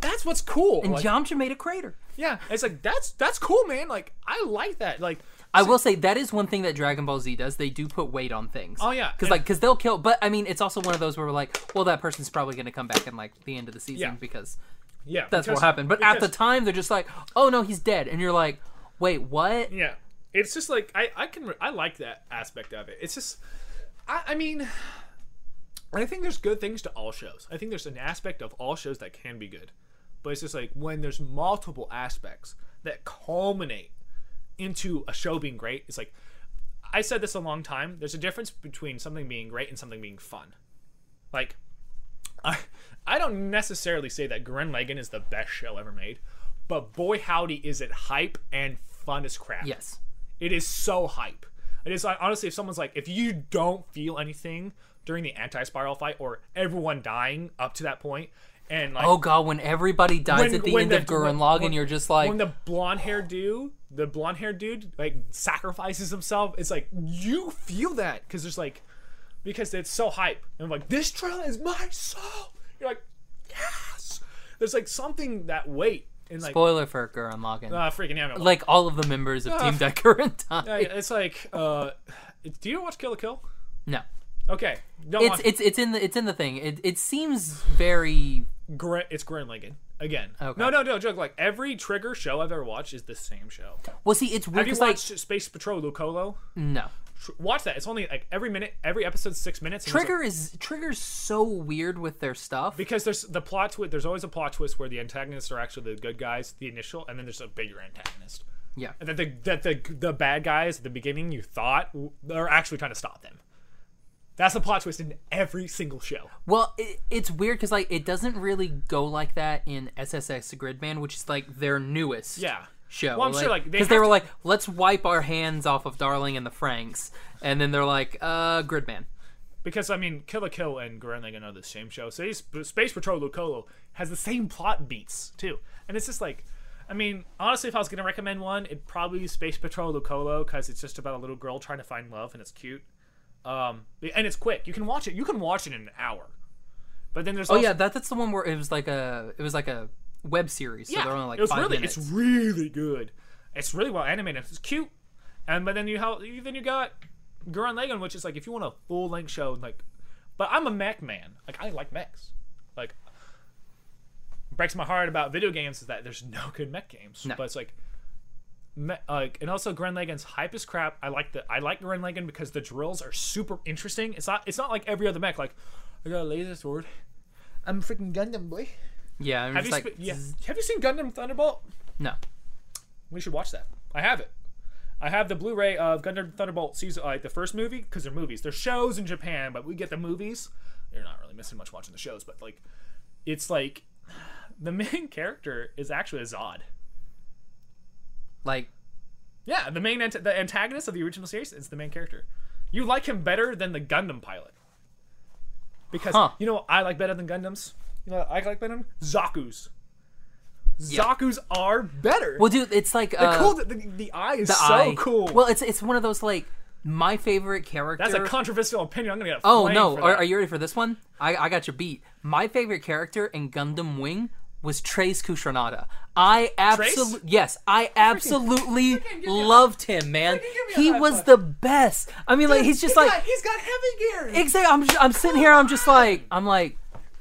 That's what's cool. and like, Yamcha made a crater. yeah, it's like that's that's cool, man. Like I like that. Like I will say that is one thing that Dragon Ball Z does. They do put weight on things. Oh, yeah, because like because they'll kill. But I mean, it's also one of those where we're like, well, that person's probably going to come back in like the end of the season Yeah. because yeah, that's because- what happened. But at the because- time, they're just like, oh no, he's dead, and you're like, wait, what? Yeah, it's just like I I can I like that aspect of it. It's just I I mean I think there's good things to all shows. I think there's an aspect of all shows that can be good, but it's just like when there's multiple aspects that culminate into a show being great. It's like I said this a long time. There's a difference between something being great and something being fun. Like I I don't necessarily say that Gurren Lagann is the best show ever made, but boy howdy is it hype and fun as crap. Yes. It is so hype. It is like honestly, if someone's like, if you don't feel anything during the anti-spiral fight or everyone dying up to that point, and like Oh god, when everybody dies when- at the end the- of Gurren Lagann, you're just like, when the blonde haired dude, the blonde haired dude, like sacrifices himself. It's like you feel that because there's like because it's so hype and I'm like this trail is my soul. You're like yes. There's like something that weight and like spoiler for Gurren Lagann. uh, freaking yeah, like all of the members of Team Dai-Gurren Yeah, die. it's like uh, do you watch Kill la Kill? No. Okay, don't It's watch. it's it's in the it's in the thing. It it seems very It's Gurren Lagann again. Okay. No, no, no joke. Like every Trigger show I've ever watched is the same show. well. See, it's weird Have you watched Space Patrol Luluco? no. Tr- Watch that. It's only like every minute, every episode's six minutes. and there's, Trigger is Trigger's so weird with their stuff. because there's the plot twist. There's always a plot twist where the antagonists are actually the good guys, the initial, and then there's a bigger antagonist. yeah. And that the that the the bad guys at the beginning you thought w- are actually trying to stop them. That's the plot twist in every single show. Well, it, it's weird because like it doesn't really go like that in SSSS.Gridman, which is like their newest Yeah. show. Well, I'm sure, like, because they have were to- like, let's wipe our hands off of Darling in the Franxx, and then they're like, uh, Gridman. Because I mean, Kill la Kill and Gurren are the same show. So Space Patrol Luluco has the same plot beats too, and it's just like, I mean, honestly, if I was gonna recommend one, it'd probably be Space Patrol Luluco because it's just about a little girl trying to find love and it's cute, um, and it's quick. You can watch it. You can watch it in an hour. But then there's Oh also, yeah, that, that's the one where it was like a it was like a web series. So yeah, they're only like it was five really minutes. it's really good. It's really well animated. It's cute, and but then you how then you got Gurren Lagann, which is like if you want a full length show, like, but I'm a mech man. Like I like mechs. Like breaks my heart about video games is that there's no good mech games. No. But it's like. Me, like and also Gurren Lagann's hype is crap. I like the I like Gurren Lagann because the drills are super interesting. It's not it's not like every other mech. Like I got a laser sword. I'm a freaking Gundam boy. yeah, I'm Have just you like spe- yeah. Have you seen Gundam Thunderbolt? no. We should watch that. I have it. I have the Blu-ray of Gundam Thunderbolt season, like the first movie, because they're movies. They're shows in Japan, but we get the movies. You're not really missing much watching the shows, but like, it's like [SIGHS] the main [LAUGHS] character is actually a Zod. Like Yeah, the main ant- the antagonist of the original series is the main character. You like him better than the Gundam pilot because Huh. you know what I like better than Gundams. You know what I like better than Zaku's. Yeah. Zaku's are better. well, dude, it's like the uh, cool. The, the, the eye is the so eye. cool. Well, it's it's one of those like my favorite character. That's a controversial opinion. I'm gonna get. Oh no! Are, are you ready for this one? I, I got your beat. My favorite character in Gundam Wing was Treize Khushrenada. I absolutely yes, I absolutely freaking a- loved him, man. freaking give me a He was five. the best. I mean, like he's just He like got- he's got heavy gear. exactly. I'm just, I'm sitting here. I'm just like I'm like.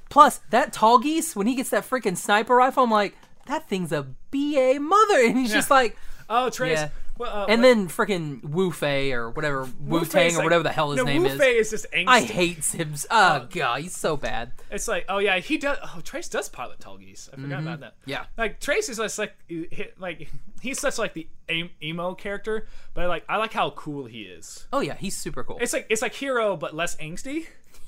Plus that Tallgeese when he gets that freaking sniper rifle, I'm like that thing's a ba mother, and he's just like. oh, Treize. Yeah. Well, uh, And what- then freaking Wu Fei or whatever Wu Tang or like- whatever the hell his no, name Wu is. Fei is just angsty. I hate him. Oh god, he's so bad. It's like, oh yeah, he does. Oh, Treize does pilot Tallgeese. I forgot about that. Mm-hmm. Yeah. like Treize is just like, like he's such like the emo character, but like I like how cool he is. Oh yeah, he's super cool. It's like it's like Heero, but less angsty.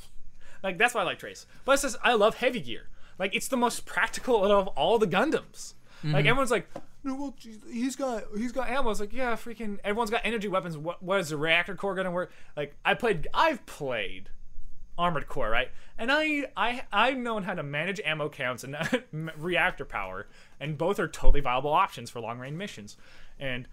[LAUGHS] like that's why I like Treize. But it's just I love heavy gear. Like it's the most practical of all the Gundams. Mm-hmm. Like everyone's like, well, he's got he's got ammo. It's like, yeah, freaking everyone's got energy weapons. What what is the reactor core gonna work? Like I played, I've played Armored Core, right? And I I I've known how to manage ammo counts and [LAUGHS] reactor power, and both are totally viable options for long range missions. And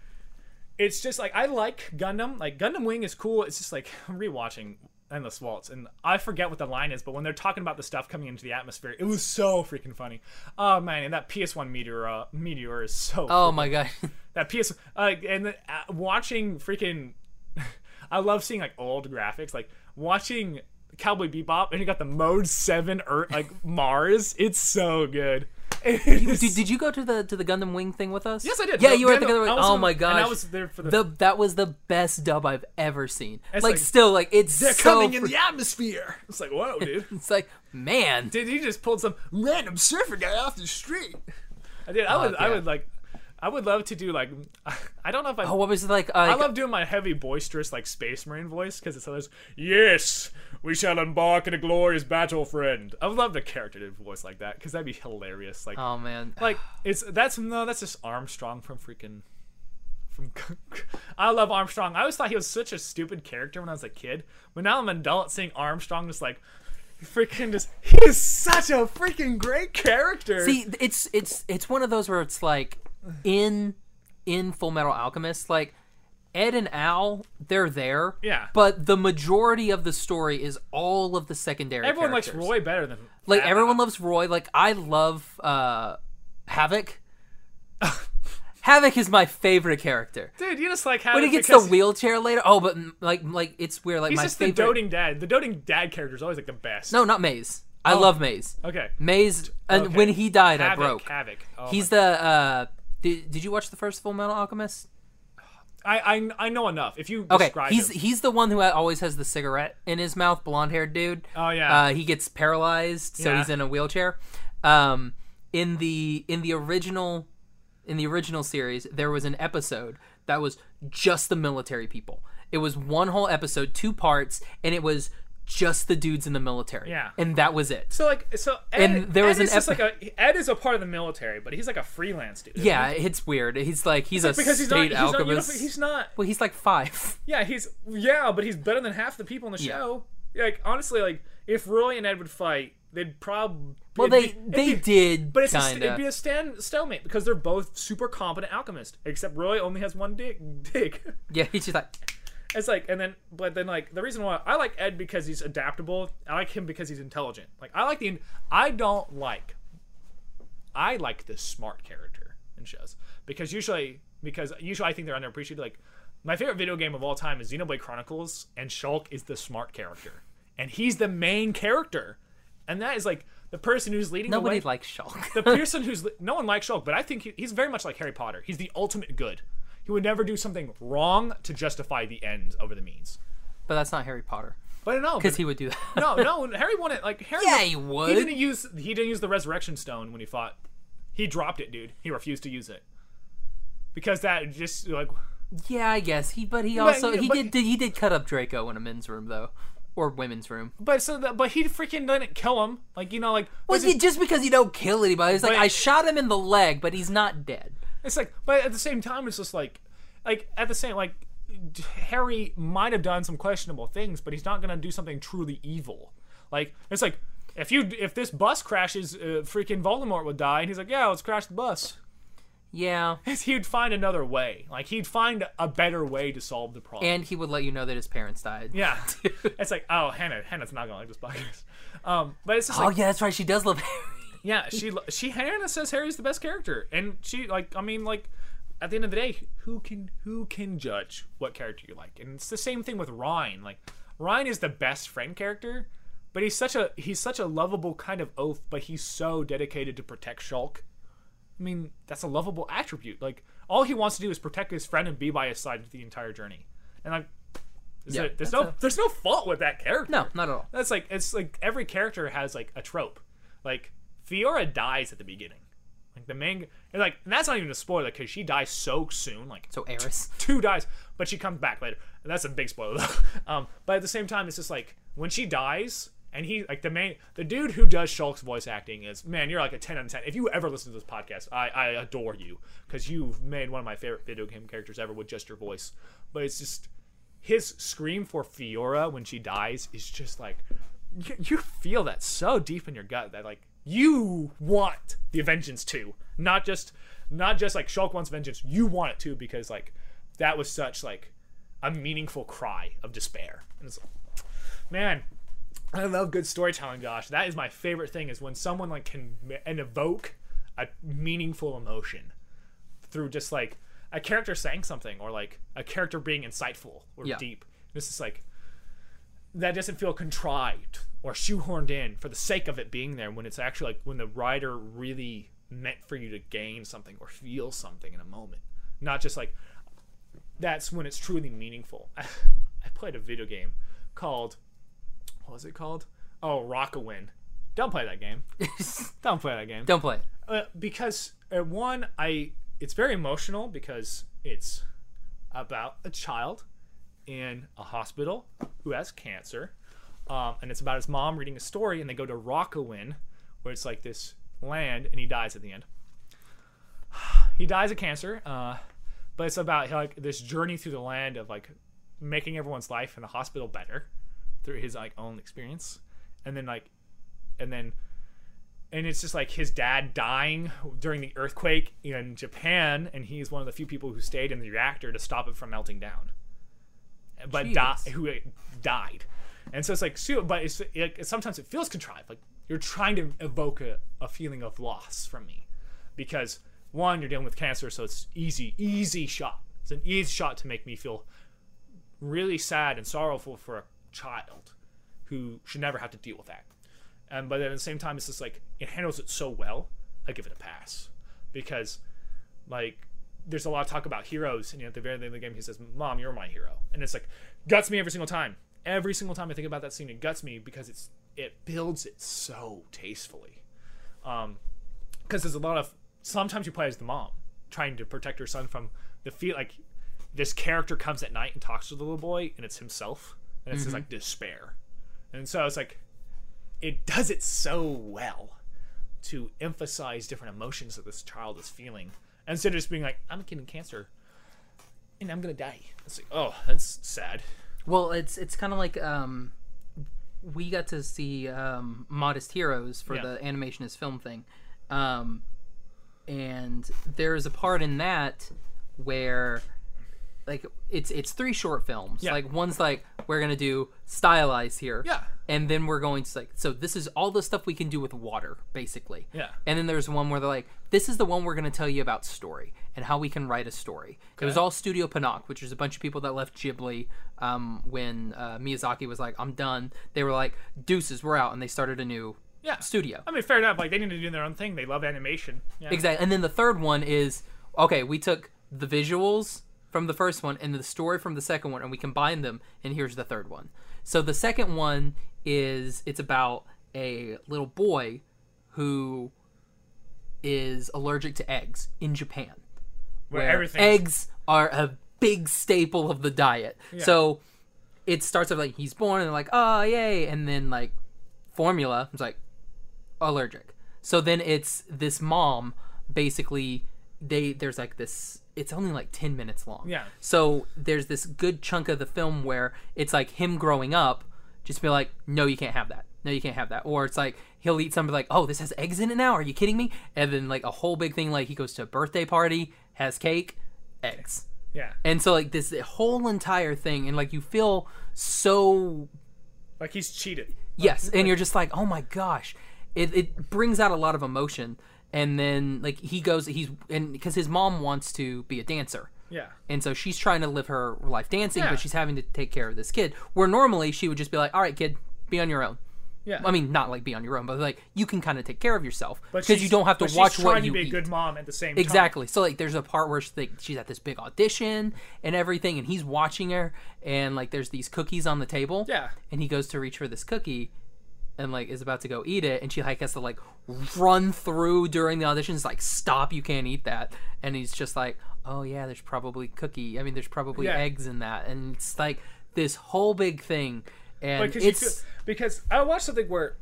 it's just like I like Gundam. Like Gundam Wing is cool. It's just like I'm rewatching Endless Waltz, and I forget what the line is, but when they're talking about the stuff coming into the atmosphere, it was so freaking funny. Oh man, and that PS1 meteor uh, meteor is so. oh my god. [LAUGHS] That PS uh, and the, uh, watching freaking. [LAUGHS] I love seeing like old graphics, like watching Cowboy Bebop, and you got the Mode Seven Earth like Mars. It's so good. Did, did you go to the to the Gundam Wing thing with us? Yes, I did. Yeah, you were at the Gundam- Gundam Wing. Oh my and gosh. I was there for the- the that was the best dub I've ever seen. It's like, like, still like it's They're so coming in the atmosphere. It's like whoa, dude. [LAUGHS] It's like man. Did he just pulled some random surfer guy off the street? I did. I oh, would. I yeah. would like. I would love to do like. [LAUGHS] I don't know if I. Oh, what was it like? Uh, I love doing my heavy, boisterous, like space marine voice because it's always yes, we shall embark in a glorious battle, friend. I would love the character to voice like that because that'd be hilarious. Like, Oh man. like it's that's no, that's just Armstrong from freaking. From [LAUGHS] I love Armstrong. I always thought he was such a stupid character when I was a kid, but now I'm an adult seeing Armstrong just like freaking just he is such a freaking great character. See, it's it's it's one of those where it's like in in Full Metal Alchemist, like Ed and Al, they're there. Yeah. But the majority of the story is all of the secondary. everyone likes. Roy better than Like Al. everyone loves Roy. Like I love uh Havoc. [LAUGHS] Havoc is my favorite character. Dude, you just like how When he gets the wheelchair later, oh, but mm, like, like it's weird. Like He's my just favorite. the doting dad. The doting dad character is always like the best. No, not Maes. I Oh. love Maes. Okay. Maes, and Okay. when he died, I broke. Havoc. Oh He's the. uh did, did you watch the first Full Metal Alchemist? I, I I know enough. If you Okay, describe he's him. he's the one who always has the cigarette in his mouth, blonde haired dude. Oh, yeah. Uh, he gets paralyzed, so Yeah. he's in a wheelchair. Um, in the in the original in the original series, there was an episode that was just the military people. It was one whole episode, two parts, and it was just the dudes in the military. Yeah. and that was it. So like so Ed, And there was Ed an is epi- like a Ed is a part of the military, but he's like a freelance dude. Yeah, he? it's weird. He's like he's a because he's not state he's not, alchemist. uniform- he's not well, he's like five. [LAUGHS] yeah he's yeah, but he's better than half the people in the Yeah. show. Like honestly, like if Roy and Ed would fight, they'd probably Well, they they did, But it's a, it'd be a stand stalemate because they're both super competent alchemists. Except Roy only has one dick. Dick. Yeah, he's just like It's like, and then, but then, like, the reason why I like Ed because he's adaptable. I like him because he's intelligent. Like, I like the, I don't like, I like the smart character in shows because usually, because usually I think they're underappreciated. Like, my favorite video game of all time is Xenoblade Chronicles, and Shulk is the smart character, and he's the main character, and that is like the person who's leading the way nobody likes Shulk. the [LAUGHS] person who's no one likes Shulk, but I think he, he's very much like Harry Potter. He's the ultimate good. He would never do something wrong to justify the ends over the means. but that's not Harry Potter But no, because he would do that. no, no. Harry wanted like Harry. Yeah, he would. He didn't use he didn't use the resurrection stone when he fought. He dropped it, dude. He refused to use it because that just like Yeah, I guess he, but he But- also he but- did, did he did cut up Draco in a men's room though, or women's room. but so that, but he freaking didn't kill him. Like you know like Well, he- just because you don't kill anybody, it's like But- I shot him in the leg, but he's not dead. It's like, but at the same time, it's just like, like at the same like, Harry might have done some questionable things, but he's not gonna do something truly evil. Like it's like if you if this bus crashes, uh, freaking Voldemort would die, and he's like, yeah, let's crash the bus. Yeah, [LAUGHS] He'd find another way. Like he'd find a better way to solve the problem. and he would let you know that his parents died. yeah, [LAUGHS] it's like, oh, Hannah, Hannah's not gonna like this podcast. Um, but it's just Oh like, yeah, that's right. She does love Harry. Yeah, she she Hannah says Harry's the best character, and she like I mean like at the end of the day, who can who can judge what character you like? And it's the same thing with Reyn. Like Reyn is the best friend character, but he's such a he's such a lovable kind of oaf, but he's so dedicated to protect Shulk. I mean, that's a lovable attribute. Like all he wants to do is protect his friend and be by his side the entire journey. And like there's, Yeah, a- there's no a- there's no fault with that character. No, not at all. That's like it's like every character has like a trope. Like Fiora dies at the beginning. Like the main, and like and that's not even a spoiler because she dies so soon. Like So Eris. two dies, but she comes back later. And that's a big spoiler though. [LAUGHS] um, but at the same time, it's just like when she dies, and he like the main the dude who does Shulk's voice acting is man, you're like a ten out of ten. If you ever listen to this podcast, I I adore you because you've made one of my favorite video game characters ever with just your voice. But it's just his scream for Fiora when she dies is just like you, you feel that so deep in your gut that like you want the vengeance too, not just not just like Shulk wants vengeance. You want it too because like that was such like a meaningful cry of despair. And it's like, man, I love good storytelling, Gosh, That is my favorite thing is when someone like can and evoke a meaningful emotion through just like a character saying something or like a character being insightful or Yeah. deep. This is like that doesn't feel contrived or shoehorned in for the sake of it being there when it's actually like when the writer really meant for you to gain something or feel something in a moment. Not just like that's when it's truly meaningful. [LAUGHS] I played a video game called what was it called? Oh, Rakuen. Don't play that game. [LAUGHS] Don't play that game. Don't play it. Uh, because uh, one, I it's very emotional because it's about a child in a hospital who has cancer, um, and it's about his mom reading a story, and they go to Rakuen, where it's like this land, and he dies at the end. [SIGHS] he dies of cancer, uh, but it's about like this journey through the land of like making everyone's life in the hospital better through his like own experience, and then like, and then, and it's just like his dad dying during the earthquake in Japan, and he's one of the few people who stayed in the reactor to stop it from melting down, but di- who died, and so it's like, but it's it, sometimes it feels contrived, like you're trying to evoke a, a feeling of loss from me, because one, you're dealing with cancer, so it's easy, easy shot. It's an easy shot to make me feel really sad and sorrowful for a child who should never have to deal with that. And but at the same time, it's just like it handles it so well. I give it a pass because, like, there's a lot of talk about heroes, and you know, at the very end of the game, he says, "Mom, you're my hero," and it's like guts me every single time. Every single time I think about that scene, it guts me because it's it builds it so tastefully. Um, because there's a lot of sometimes you play as the mom trying to protect her son from the feel like this character comes at night and talks to the little boy and it's himself and it's just like despair and so it's like it does it so well to emphasize different emotions that this child is feeling instead of just being like i'm getting cancer and i'm gonna die it's like oh that's sad Well, it's it's kind of like um, we got to see um, Modest Heroes for Yeah. the animation is film thing, um, and there's a part in that where like it's it's three short films. Yeah. Like one's like we're gonna do stylized here, Yeah. and then we're going to like so this is all the stuff we can do with water basically, Yeah. and then there's one where they're like, this is the one we're to tell you about story and how we can write a story. It was all Studio Ponoc, which is a bunch of people that left Ghibli um, when uh, Miyazaki was like, I'm done. They were like, deuces, we're out. And they started a new yeah studio. i mean fair enough like they need to do their own thing they love animation yeah. Exactly. And then the third one is okay, we took the visuals from the first one and the story from the second one and we combine them and here's the third one. So the second one is it's about a little boy who is allergic to eggs in Japan. where where eggs are a big staple of the diet. So it starts off like he's born and they're like, oh yay, and then like formula is like allergic. So then it's this mom basically they there's like this it's only like 10 minutes long. Yeah. So there's this good chunk of the film where it's like him growing up just be like no you can't have that. No you can't have that. Or it's like he'll eat something like oh this has eggs in it now are you kidding me? And then like a whole big thing like he goes to a birthday party, has cake, eggs. yeah And so like this whole entire thing and like you feel so like he's cheated Yes, and you're just like, oh my gosh, it it brings out a lot of emotion. And then like he goes, he's and because his mom wants to be a dancer, yeah and so she's trying to live her life dancing, Yeah. but she's having to take care of this kid. Where normally she would just be like, all right, kid, be on your own. yeah I mean, not like be on your own, but like you can kind of take care of yourself because you don't have to but watch she's what trying you to be eat. a good mom at the same time Exactly. So like, there's a part where she's, like, she's at this big audition and everything, and he's watching her, and like, there's these cookies on the table. Yeah. And he goes to reach for this cookie, and like is about to go eat it, and she like has to like run through during the auditions, like, stop, you can't eat that, and he's just like, oh yeah, there's probably cookie. I mean, there's probably Yeah. eggs in that, and it's like this whole big thing, and because it's because I watched something where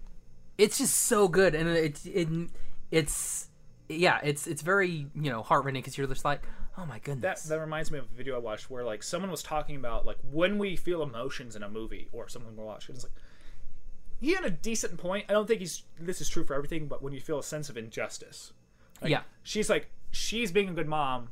it's just so good and it's it, it's yeah it's it's very you know heartrending because you're just like oh my goodness that reminds me of a video I watched where like someone was talking about like when we feel emotions in a movie or something we watch. It's like he had a decent point. I don't think he's this is true for everything, but when you feel a sense of injustice, like, yeah she's like she's being a good mom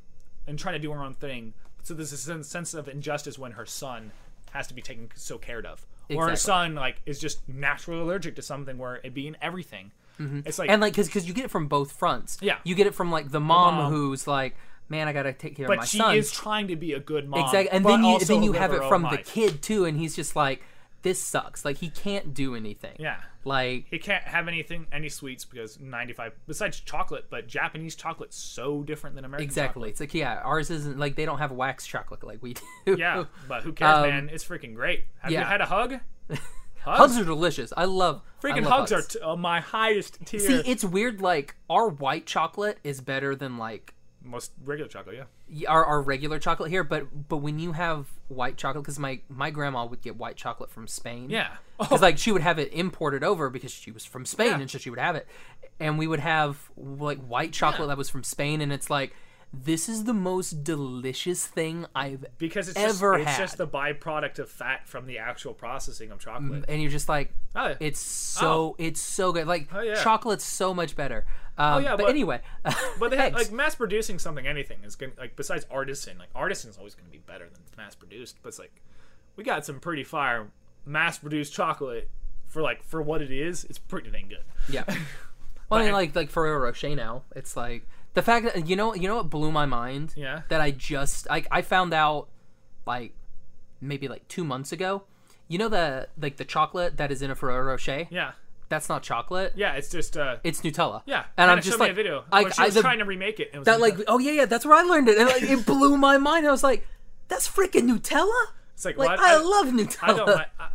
and trying to do her own thing. So there's a sense of injustice when her son has to be taken so cared of, or her son like is just naturally allergic to something where it be in everything. Mm-hmm. It's like and like because you get it from both fronts Yeah. you get it from like the mom, mom. who's like man i gotta take care of my son. but she is trying to be a good mom. exactly and then you then you have it from the kid too and he's just like this sucks like he can't do anything Yeah. like He can't have anything, any sweets because 95 besides chocolate, but Japanese chocolate's so different than American exactly it's like yeah ours isn't like they don't have wax chocolate like we do. Yeah, [LAUGHS] but who cares, Um, man? It's freaking great. Have you had a hug? [LAUGHS] hugs are delicious i love I Freaking love hugs, are t- uh, my highest tier. see it's weird like our white chocolate is better than like Most regular chocolate, yeah. our, our regular chocolate here but but when you have white chocolate because my my grandma would get white chocolate from spain Yeah. [LAUGHS] because like she would have it imported over because she was from spain Yeah. and so she would have it and we would have like white chocolate that was from spain and it's like this is the most delicious thing I've because it's ever just, it's had. just the byproduct of fat from the actual processing of chocolate. and you're just like, Oh, yeah. it's so it's so good. Like Oh, yeah. chocolate's so much better. Um, yeah, but, but- anyway, [LAUGHS] But they have, like mass producing something, anything is going like besides artisan. Like artisan is always going to be better than mass produced. But it's like we got some pretty fire mass produced chocolate for like for what it is. It's pretty dang good. yeah. [LAUGHS] Well, I mean, like like Ferrero Rocher now. It's like the fact that you know you know what blew my mind. Yeah. That I just like I found out like maybe like two months ago. You know the like the chocolate that is in a Ferrero Rocher. Yeah, That's not chocolate. yeah. It's just uh, It's Nutella. yeah. And I'm just like a video. I, I- was the- trying to remake it. and it was that like oh yeah yeah that's where I learned it and like it [LAUGHS] blew my mind. I was like, that's freaking Nutella. it's like, Like what? I, love Nutella. I don't. I, I,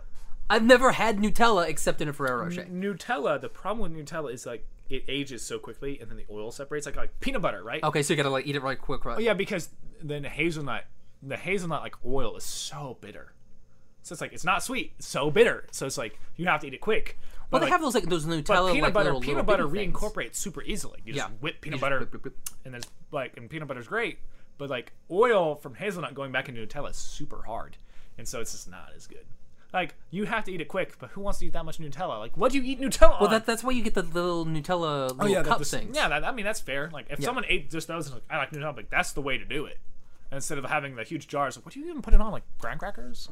I've never had Nutella except in a Ferrero Rocher. Nutella. The problem with Nutella is like it ages so quickly, and then the oil separates. Like like peanut butter, right? Okay, so you gotta like eat it right quick, right? Oh, yeah, because then the hazelnut, the hazelnut like oil is so bitter. So it's like it's not sweet, it's so bitter. So it's like you have to eat it quick. Well, But they like, have those like those Nutella peanut like butter, little, peanut little butter reincorporates super easily. You just Yeah. whip peanut butter, whip, whip, whip. and then like and peanut butter's great, but like oil from hazelnut going back into Nutella is super hard, and so it's just not as good. Like you have to eat it quick, but who wants to eat that much Nutella? Like, what do you eat Nutella? Well, on? that, that's why you get the little Nutella oh, little Oh yeah, cup that, things. yeah. That, I mean, that's fair. Like, if someone ate just those, and like, I like Nutella, like that's the way to do it. Instead of having the huge jars, like, what do you even put it on? Like graham crackers,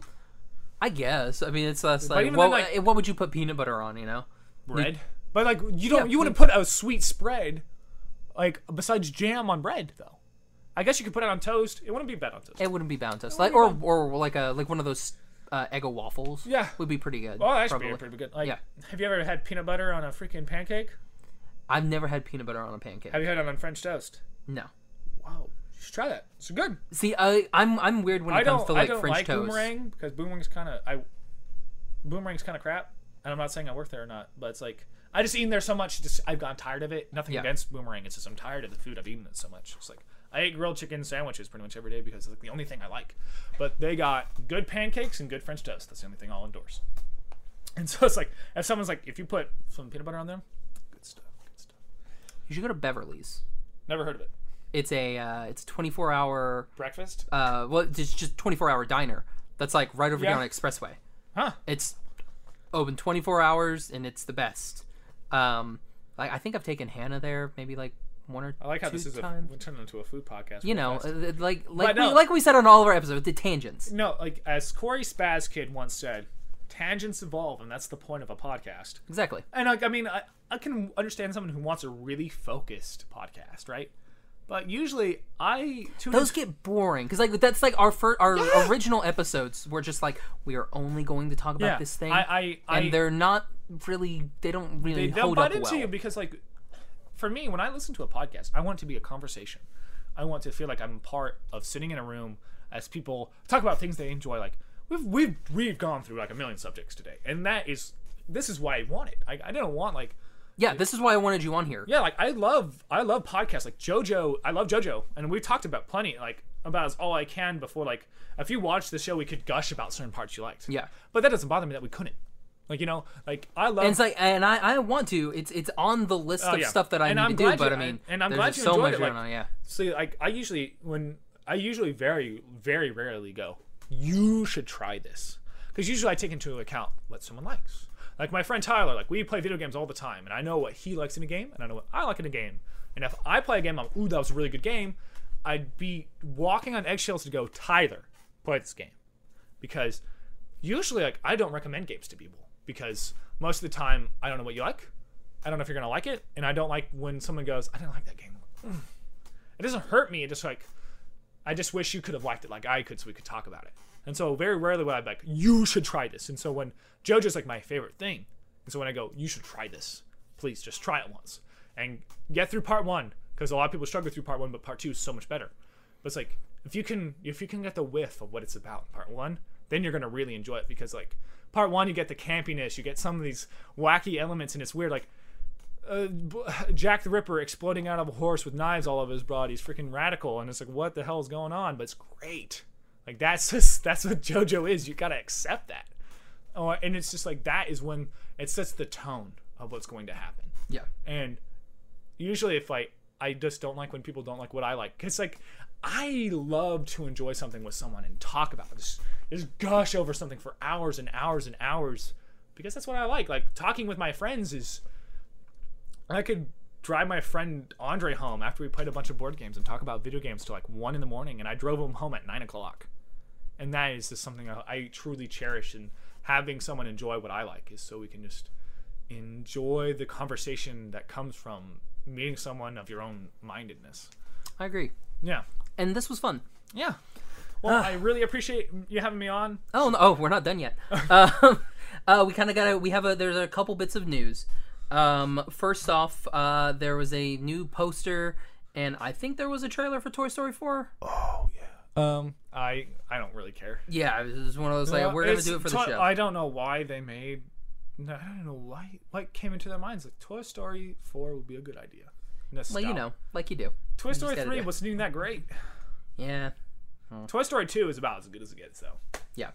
I guess. I mean, it's less like, what, then, like- eh, what would you put peanut butter on? You know? bread. But like, you don't, Yeah, you wouldn't put a sweet spread, like besides jam on bread though. I guess you could put it on toast. It wouldn't be bad on toast. It wouldn't be bound toast, like or or like a like one of those uh, Eggo waffles. Yeah. would be pretty good. oh, that's probably. pretty, good. Like, Yeah. have you ever had peanut butter on a freaking pancake? I've never had peanut butter on a pancake. Have you had it on French toast? No. Wow, you should try that. It's good. See, I I'm I'm weird when it I comes to like I don't French like toast. boomerang because boomerang's kind of I. Boomerang's kind of crap, and I'm not saying I work there or not, but it's like I just eaten there so much. Just I've gotten tired of it. Nothing Yeah. against boomerang. It's just I'm tired of the food. I've eaten it so much. It's like I ate grilled chicken sandwiches pretty much every day because it's like the only thing I like. But they got good pancakes and good French toast. That's the only thing I'll endorse. And [LAUGHS] so it's like if someone's like, if you put some peanut butter on them, good stuff. Good stuff. You should go to Beverly's. Never heard of it. It's a uh, it's a 24 hour Breakfast? uh well it's just 24 hour diner that's like right over Yeah. here on Expressway. Huh? It's open 24 hours and it's the best. Um, like I think I've taken Hannah there maybe like one or I like how this is a times. we turned into a food podcast. you know, fast. uh, like like no. we, like we said on all of our episodes, the tangents. No, like as Corey Spaz Kid once said, tangents evolve, and that's the point of a podcast. Exactly. And like, I mean, I, I can understand someone who wants a really focused podcast, right? But usually, I Those get boring because like that's like our first, our Yeah. original episodes were just like we are only going to talk about Yeah, this thing, I, I, I and they're not really they don't really they, hold up into well. you because like for me when i listen to a podcast i want it to be a conversation. I want to feel like i'm part of sitting in a room as people talk about things they enjoy. Like we've we've we've gone through like a million subjects today and that is this is why i want it. I, I didn't want like yeah, this is why I wanted you on here. yeah like i love i love podcasts. Like jojo i love jojo and we've talked about plenty like about as all i can before like if you watch the show we could gush about certain parts you liked. Yeah. but that doesn't bother me that we couldn't like you know like i love And it's like, and I, I want to. It's it's on the list oh, of Oh, yeah. stuff that I And need I'm to do. glad But I mean, and I'm glad you so much it, going like- on. Yeah, See, like I usually when I usually very very rarely go. You should try this because usually I take into account what someone likes. Like my friend Tyler, like we play video games all the time, and I know what he likes in a game, and I know what I like in a game. And if I play a game, I'm ooh that was a really good game. I'd be walking on eggshells to go Tyler play this game because usually like I don't recommend games to people because most of the time I don't know what you like. I don't know if you're gonna like it, and I don't like when someone goes, "I didn't like that game." It doesn't hurt me. It just like I just wish you could have liked it like I could, so we could talk about it. And so very rarely would I be like, "You should try this." And so when JoJo's like my favorite thing, and so when I go, "You should try this," please just try it once and get through part one because a lot of people struggle through part one, but part two is so much better. But it's like if you can if you can get the whiff of what it's about in part one, then you're gonna really enjoy it because like part one you get the campiness, you get some of these wacky elements, and it's weird like uh, [SIGHS] Jack the Ripper exploding out of a horse with knives all over his body is freaking radical, and it's like, what the hell is going on? But it's great. Like that's [LAUGHS] just that's what JoJo is. You gotta accept that. Oh, and it's just like that is when it sets the tone of what's going to happen. yeah. And usually, if like I just don't like when people don't like what I like. Cause like I love to enjoy something with someone and talk about it. Just, just gush over something for hours and hours and hours because that's what I like. Like talking with my friends is I could drive my friend Andre home after we played a bunch of board games and talk about video games till like one in the morning, and I drove him home at nine o'clock. And that is just something I, I truly cherish. And having someone enjoy what I like is so we can just enjoy the conversation that comes from meeting someone of your own mindedness. I agree. Yeah. And this was fun. Yeah. Well, I really appreciate you having me on. Oh no! Oh, we're not done yet. [LAUGHS] um, [LAUGHS] uh, we kind of got to. We have a. There's a couple bits of news. Um, first off, uh, there was a new poster, and I think there was a trailer for Toy Story 4. Oh yeah. Um, I I don't really care. Yeah, it was one of those like Well, we're gonna it's do it for the Toy- show. I don't know why they made. no, I don't know why. What came into their minds? Like Toy Story Four would be a good idea. well, you know, like you do. Toy Story gotta Three do it. wasn't even that great. Yeah, Toy Story Two is about as good as it gets, though. yeah,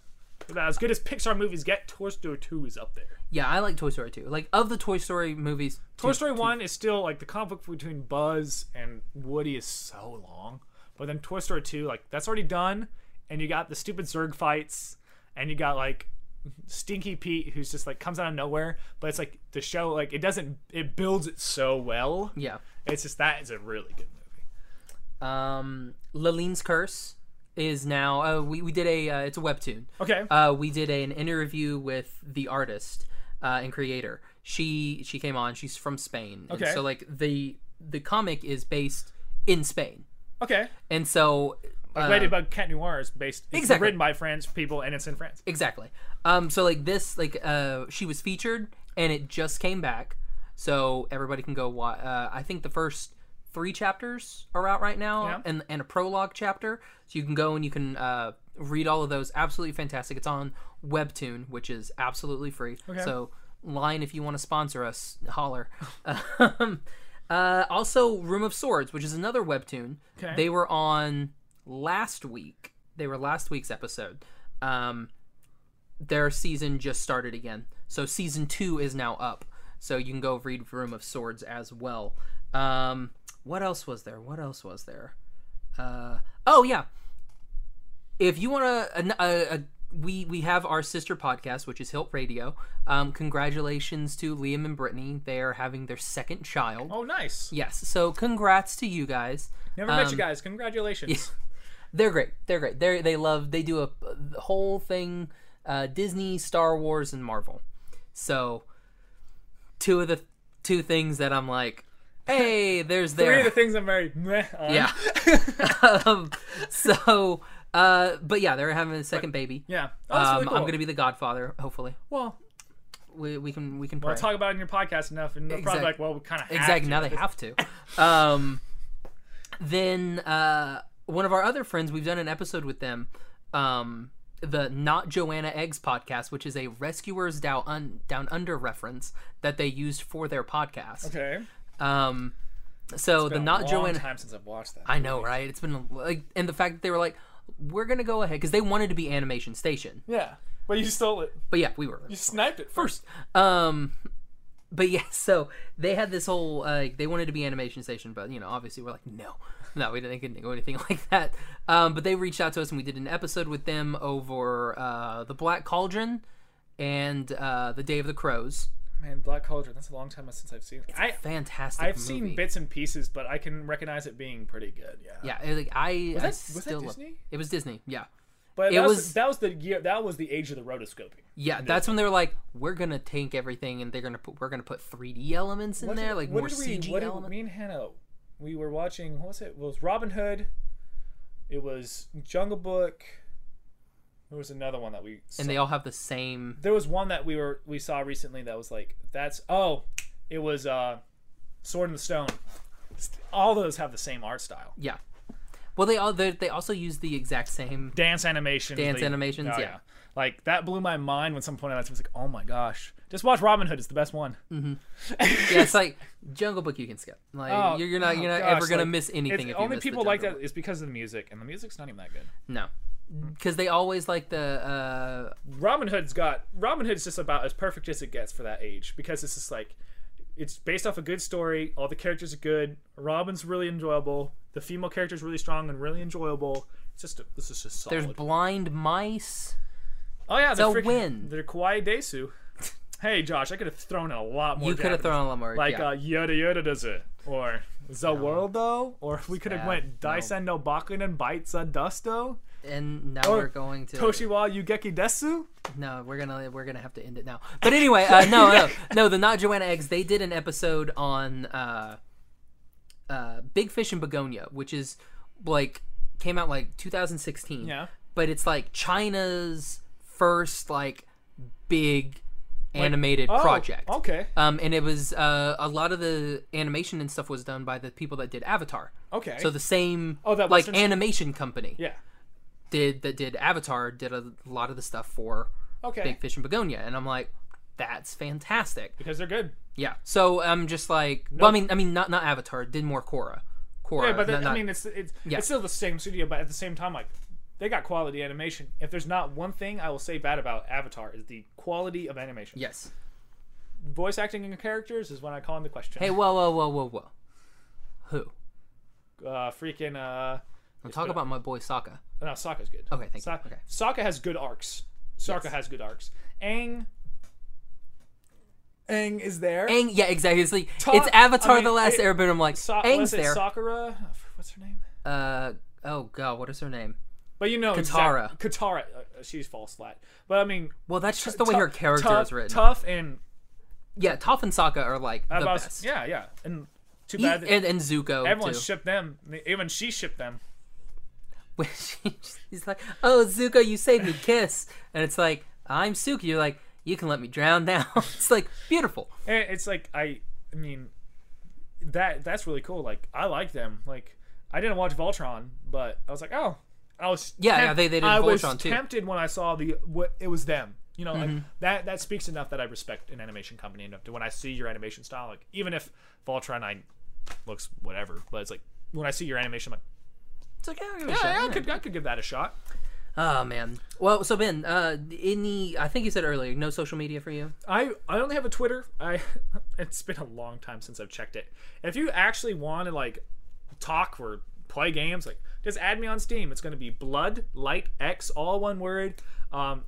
About as good as Pixar movies get, Toy Story Two is up there. yeah. I like Toy Story 2. Like of the Toy Story movies, Toy two- Story two- One is still like the conflict between Buzz and Woody is so long, but then Toy Story Two, like that's already done, and you got the stupid Zurg fights, and you got like Stinky Pete who's just like comes out of nowhere, but it's like the show like it doesn't it builds it so well. Yeah. It's just that is a really good movie. Um, Lalene's Curse is now. Uh, we we did a. Uh, it's a webtoon. Okay. Uh, we did a, an interview with the artist uh, and creator. She she came on. She's from Spain. And Okay. so like the the comic is based in Spain, okay. and so uh, Ladybug Cat Noir is based it's Exactly. written by French people and it's in France. exactly. Um, so like this like uh she was featured and it just came back, so everybody can go. Wa- uh, I think the first three chapters are out right now, Yeah. and and a prologue chapter. So you can go and you can uh read all of those. Absolutely fantastic. It's on Webtoon, which is absolutely free. Okay. So line if you want to sponsor us, holler. [LAUGHS] um, uh, also, Room of Swords, which is another webtoon. Okay. They were on last week. They were last week's episode. Um, their season just started again, so season two is now up. So you can go read Room of Swords as well. Um, what else was there? What else was there? Uh, oh yeah, if you want to, we we have our sister podcast, which is Hilt Radio. Um, congratulations to Liam and Brittany; they are having their second child. Oh, nice. Yes, so congrats to you guys. Never met Um, you guys. Congratulations. They're great. They're great. They they love. They do a, a whole thing, uh, Disney, Star Wars, and Marvel. So, two of the two things that I'm like, hey, there's there. Three of the things I'm very meh on. yeah. [LAUGHS] um, so, uh, but yeah, they're having a second baby. Yeah. Oh, that's Um, really cool. I'm gonna be the godfather. Hopefully, Well, we, we can we can pray. Talk about it in your podcast enough, and they're probably Exact- like, well, we kind of exactly now they have to um then uh one of our other friends we've done an episode with them um the not joanna eggs podcast which is a rescuers down, un- down under reference that they used for their podcast Okay. Um so the Been a not long joanna time since I've watched that. i know right it's been like and the fact that they were like we're gonna go ahead because they wanted to be animation station Yeah, but you stole it. but yeah we were You sniped it first. um, but yeah, [LAUGHS] so they had this whole uh, they wanted to be animation station, but you know, obviously we're like, no, no, we didn't do anything [LAUGHS] like that. Um, but they reached out to us and we did an episode with them over uh, the Black Cauldron and uh, the Day of the Crows. Man, Black Cauldron. That's a long time since I've seen it. I Fantastic. I've movie. seen bits and pieces, but I can recognize it being pretty good. Yeah. Yeah, it- like I, Was I that- was that still love- Disney? It was Disney. Yeah, But It that was, was- that was the year. That was the age of the rotoscoping. yeah. That's when they were like, we're gonna take everything and they're gonna put we're gonna put 3D elements in What there, did- like what more did we, CG what did- elements. Me and Hannah, we were watching. What was it? It was Robin Hood. It was Jungle Book. There was another one that we. saw. and they all have the same. there was one that we were we saw recently that was like that's oh, it was uh, Sword in the Stone. All those have the same art style. Yeah. Well, they all they, they also use the exact same Dance animations. Dance they- animations, oh, yeah. Like that blew my mind when someone pointed out to me. I was like, oh my gosh, just watch Robin Hood. It's the best one. Mm-hmm. yeah, it's like Jungle Book you can skip. Like Oh, you're, you're not oh you're not gosh, ever gonna like, miss anything it's- if you only miss the people like Jungle that is because of the music, and the music's not even that good. No, because they always like the uh Robin Hood's got Robin Hood's just about as perfect as it gets for that age because it's just like it's based off a good story. All the characters are good. Robin's really enjoyable. The female character is really strong and really enjoyable. It's just a, this is just solid. There's blind mice. oh yeah, a they're freaking, win. They're Kawaii Desu. Hey Josh, I could have thrown in a lot more. You could have thrown a lot more. like yeah. uh, Yoda Yoda does it, or the world though, or we could have went No. Daisan no Bakudan bites a dusto. and now or we're going to Toshiwa Yugeki Desu. No, we're gonna we're gonna have to end it now. But anyway, uh, no, no, [LAUGHS] no. The not Joanna eggs. They did an episode on uh, uh, Big Fish and Begonia, which is like came out like 2016. Yeah. But it's like China's first like big animated Oh, project. Okay. Um, and it was uh, a lot of the animation and stuff was done by the people that did Avatar. Okay. So the same Oh, that like animation company yeah. did that did Avatar did a lot of the stuff for Okay. Big Fish and Begonia, and I'm like, that's fantastic. Because they're good. Yeah. So I'm just like, well, I mean, I mean, not not Avatar, did more Korra. Korra. Yeah, but not- I mean, it's it's Yeah. it's still the same studio, but at the same time, like they got quality animation. If there's not one thing I will say bad about Avatar is the quality of animation. yes. Voice acting and characters is when I call into question. Hey, whoa, whoa, whoa, whoa, whoa. Who? uh, freaking uh, I'm talking about my boy Sokka. no, Sokka's good. Okay, thank you. Okay. Sokka has good arcs. Sokka Yes. has good arcs. Aang. Aang is there. Aang, yeah, exactly. It's like Ta- it's Avatar: I mean, The Last it- Airbender. I'm like, Sa- Aang's was it there. Sakura. What's her name? uh, oh god, what is her name? But you know, Katara. exact- Katara. Uh, she's false flat. But I mean, Well, that's just the way her character tough, is written. Tough and Yeah, Toph and Sokka are like the about- best. yeah, yeah. And too bad. and, and Zuko everyone too. shipped them. Even she shipped them. when [LAUGHS] she, she's like, "Oh, Zuko, you saved me, kiss," and it's like, "I'm Suki." You're like, "You can let me drown now." [LAUGHS] it's like beautiful. And it's like I, I mean, that that's really cool. Like I like them. Like I didn't watch Voltron, but I was like, oh, I was Yeah, yeah, they- they did I was Voltron, too. tempted when I saw the what it was them. You know, Mm-hmm. like that that speaks enough that I respect an animation company enough to when I see your animation style. Like even if Voltron I looks whatever, but it's like when I see your animation, I'm like, It's like, yeah, I'll give it a yeah, yeah, I could I could give that a shot. Oh man. Well, so Ben, uh, any? I think you said earlier, no social media for you. I I only have a Twitter. I [LAUGHS] it's been a long time since I've checked it. If you actually want to like talk or play games, like just add me on Steam. It's gonna be Blood Light X, all one word. Um,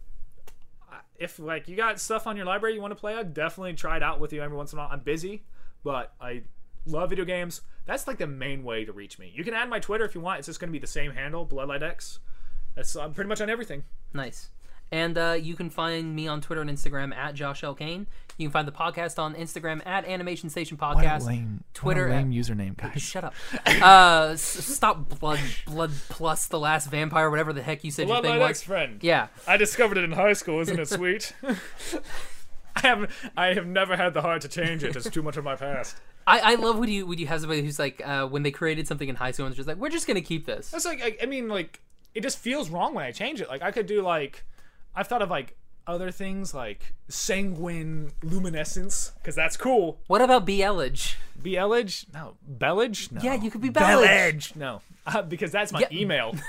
if like you got stuff on your library you want to play, I'd definitely try it out with you every once in a while. I'm busy, but I love video games. That's like the main way to reach me. You can add my Twitter if you want. It's just gonna be the same handle, Bloodlight X. That's I'm pretty much on everything. Nice. And uh, you can find me on Twitter and Instagram at Josh L. Kane. You can find the podcast on Instagram at Animation Station Podcast. Twitter at- username, guys. [LAUGHS] Shut up. [LAUGHS] Uh, s- stop blood, blood plus the last vampire, whatever the heck you said your thing Bloodlight was. X friend. Yeah. I discovered it in high school. Isn't it sweet? [LAUGHS] I have I have never had the heart to change it. It's too much of my past. I, I love when you when you have somebody who's like uh, when they created something in high school and it's just like we're just gonna keep this. That's like I, I mean like it just feels wrong when I change it. Like I could do like I've thought of like other things like sanguine luminescence because that's cool. What about Bielage? Bellage? No. Bellage? No. Yeah, you could be Bellage. Bellage. No. Uh, because that's my Yeah. email. [LAUGHS]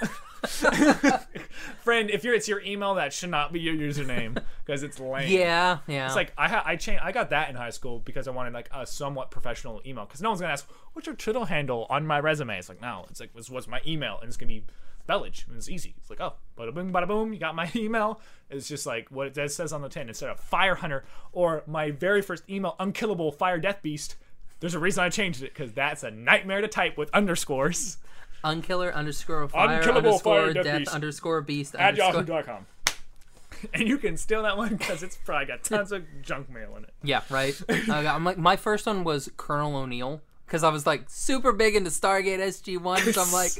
Friend, if you're it's your email, that should not be your username because it's lame. Yeah, yeah. It's like I ha- I changed I got that in high school because I wanted like a somewhat professional email because no one's gonna ask what's your Twitter handle on my resume. It's like no, it's like this was my email and it's gonna be Bellage and it's easy. It's like oh, bada boom, bada boom, you got my [LAUGHS] email. It's just like what it says on the tin instead of Fire Hunter or my very first email, Unkillable Fire Death Beast. There's a reason I changed it because that's a nightmare to type with underscores Unkiller underscore fire Unkillable underscore fire death death beast. underscore beast at underscore. yahoo.com. [LAUGHS] And you can steal that one because it's probably got tons of junk mail in it. Yeah, right. [LAUGHS] I'm like my first one was Colonel O'Neill because I was like super big into Stargate SG One. So I'm like,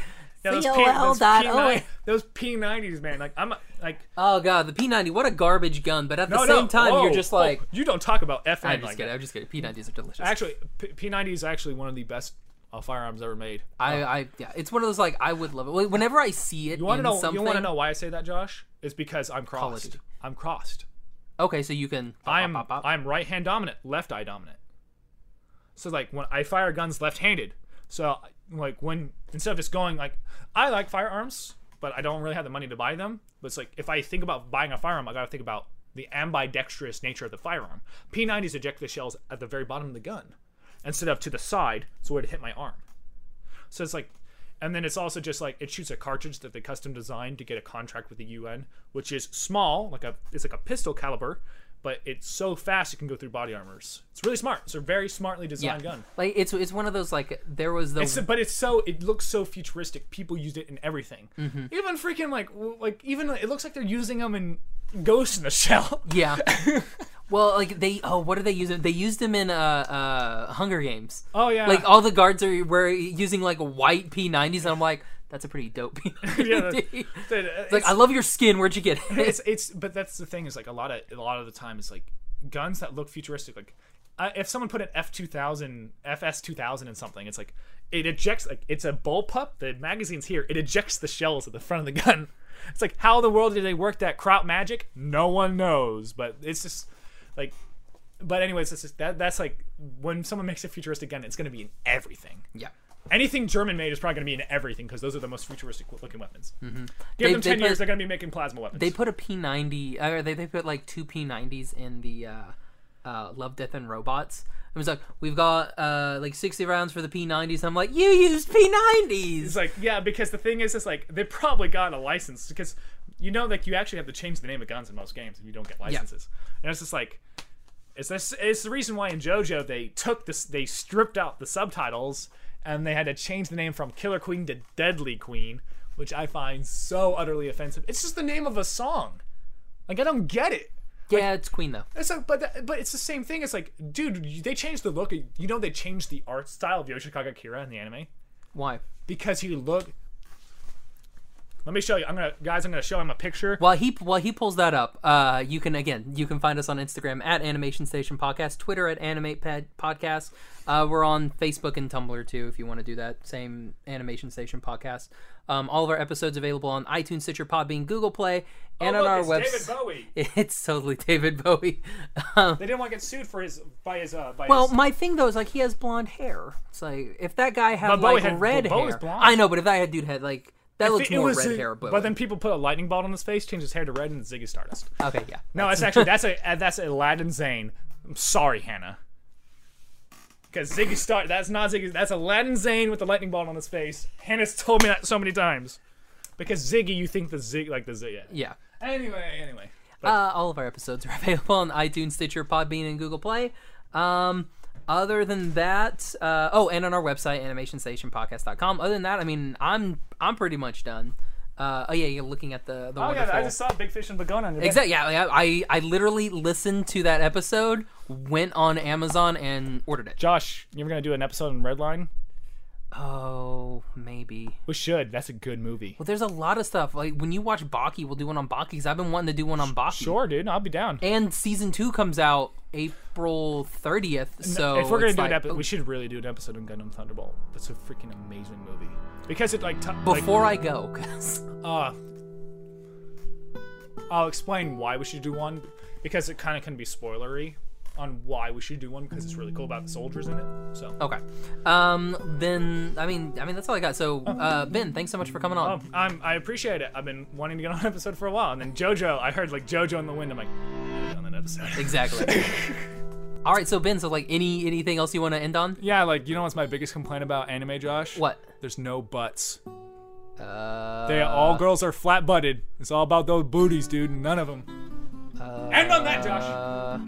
Yeah, those, P, those, P90, those P90s, man. Like I'm like oh god, the P90, what a garbage gun. But at the no, same no. time, oh, you're just oh, like, you don't talk about FN I'm just like kidding. that. I'm just kidding. P90s are delicious. Actually, P- P90 is actually one of the best uh, firearms ever made. I, I, yeah, it's one of those like I would love it. Whenever I see it You want to in know? something, You want to know why I say that, Josh? It's because I'm crossed. Duty. I'm crossed. Okay, so you can. pop, I'm pop, pop, pop. I'm right hand dominant, left eye dominant. So like when I fire guns left handed, so like when instead of just going like I like firearms, but I don't really have the money to buy them. But it's like if I think about buying a firearm, I gotta think about the ambidextrous nature of the firearm. P90s eject the shells at the very bottom of the gun instead of to the side, so it hit my arm. So it's like, and then it's also just like it shoots a cartridge that they custom designed to get a contract with the UN, which is small, like a it's like a pistol caliber, but it's so fast it can go through body armors. It's really smart. It's a very smartly Yeah. designed gun. Like it's it's one of those like there was the It's, but it's so it looks so futuristic. People used it in everything. Mm-hmm. Even freaking like like even it looks like they're using them in Ghost in the [LAUGHS] Shell. yeah. [LAUGHS] well, like they oh what are they using? They used them in uh uh Hunger Games. Oh yeah. Like all the guards are were using like white P90s, and I'm like, that's a pretty dope P90. [LAUGHS] [LAUGHS] yeah. it's Dude, like I love your skin. Where'd you get [LAUGHS] it? it's it's but that's the thing is like a lot of a lot of the time it's like guns that look futuristic like uh, if someone put an F2000 FS 2000 in something it's like it ejects like it's a bullpup the magazine's here it ejects the shells at the front of the gun it's like how in the world did they work that crop magic no one knows but it's just like but anyways it's just that that's like when someone makes a futuristic gun it's going to be in everything yeah. Anything German made is probably going to be in everything because those are the most futuristic looking weapons. Mm-hmm. Give They- them they 10 years, put- they're going to be making plasma weapons. They put a P90, or they, they put like two P90s in the uh, uh, Love, Death, and Robots. It was like, we've got uh, like 60 rounds for the P90s. I'm like, you used P90s! It's like, yeah, because the thing is, it's like they probably got a license because you know, like you actually have to change the name of guns in most games if you don't get licenses. And it's just like, it's this, it's the reason why in JoJo they took this, they stripped out the subtitles and they had to change the name from Killer Queen to Deadly Queen, which I find so utterly offensive. It's just the name of a song. Like I don't get it. yeah, it's Queen though. It's like, but that, but it's the same thing. It's like, dude, they changed the look. You know, they changed the art style of Yoshikage Kira in the anime Why? because he looked. Let me show you. I'm gonna, guys. I'm gonna show him a picture. While he while he pulls that up, uh, you can again you can find us on Instagram at Animation Station Podcast, Twitter at Animate Podcast. Uh, we're on Facebook and Tumblr too if you want to do that. Same Animation Station Podcast. Um, all of our episodes available on iTunes, Stitcher, Podbean, Google Play, and Oh, on look, our website. David Bowie. [LAUGHS] It's totally David Bowie. Um, They didn't want to get sued for his by his uh by well, his. my thing though is like he has blonde hair. It's like if that guy had But like had- red Bowie's hair. I know, but if that dude had like that looks more red a- hair. Bowie. But then people put a lightning bolt on his face, changed his hair to red, and Ziggy Stardust. okay, yeah, No, it's [LAUGHS] actually that's a that's Aladdin Sane. I'm sorry, Hannah. Because Ziggy Star, that's not Ziggy. That's Aladdin Sane with the lightning bolt on his face. Hannah's told me that so many times. Because Ziggy, you think the Zig like the. Yeah. yeah. Anyway, anyway. Uh, all of our episodes are [LAUGHS] available on iTunes, Stitcher, Podbean, and Google Play. Um, other than that, uh, oh, and on our website, animationstationpodcast.com. Other than that, I mean, I'm I'm pretty much done. Uh, oh yeah, you're looking at the the Oh wonderful. yeah, I just saw Big Fish and Begonia. Exactly. Yeah, yeah, I I literally listened to that episode, went on Amazon and ordered it. Josh, you're gonna do an episode on Redline? Oh, maybe. We should. That's a good movie. Well, there's a lot of stuff. Like when you watch Baki, we'll do one on Baki. Cause I've been wanting to do one on Baki. Sure, dude. I'll be down. And season two comes out April 30th. So if we're gonna do like, an episode, we should really do an episode on Gundam Thunderbolt. That's a freaking amazing movie. Because it like t- like, before I go, [LAUGHS] 'cause- uh, I'll explain why we should do one because it kind of can be spoilery on why we should do one because it's really cool about the soldiers in it. So, okay. Um, then I mean, I mean that's all I got. So, uh, Ben, thanks so much for coming on. oh, I'm, I appreciate it. I've been wanting to get on an episode for a while, and then JoJo, I heard like JoJo in the wind. I'm like, I'm gonna on that episode. [LAUGHS] Exactly. [LAUGHS] all right. So Ben, so like any anything else you want to end on? yeah, like you know what's my biggest complaint about anime, Josh? What? There's no butts. Uh, They all girls are flat butted. It's all about those booties, dude. None of them. End on that, Josh. uh,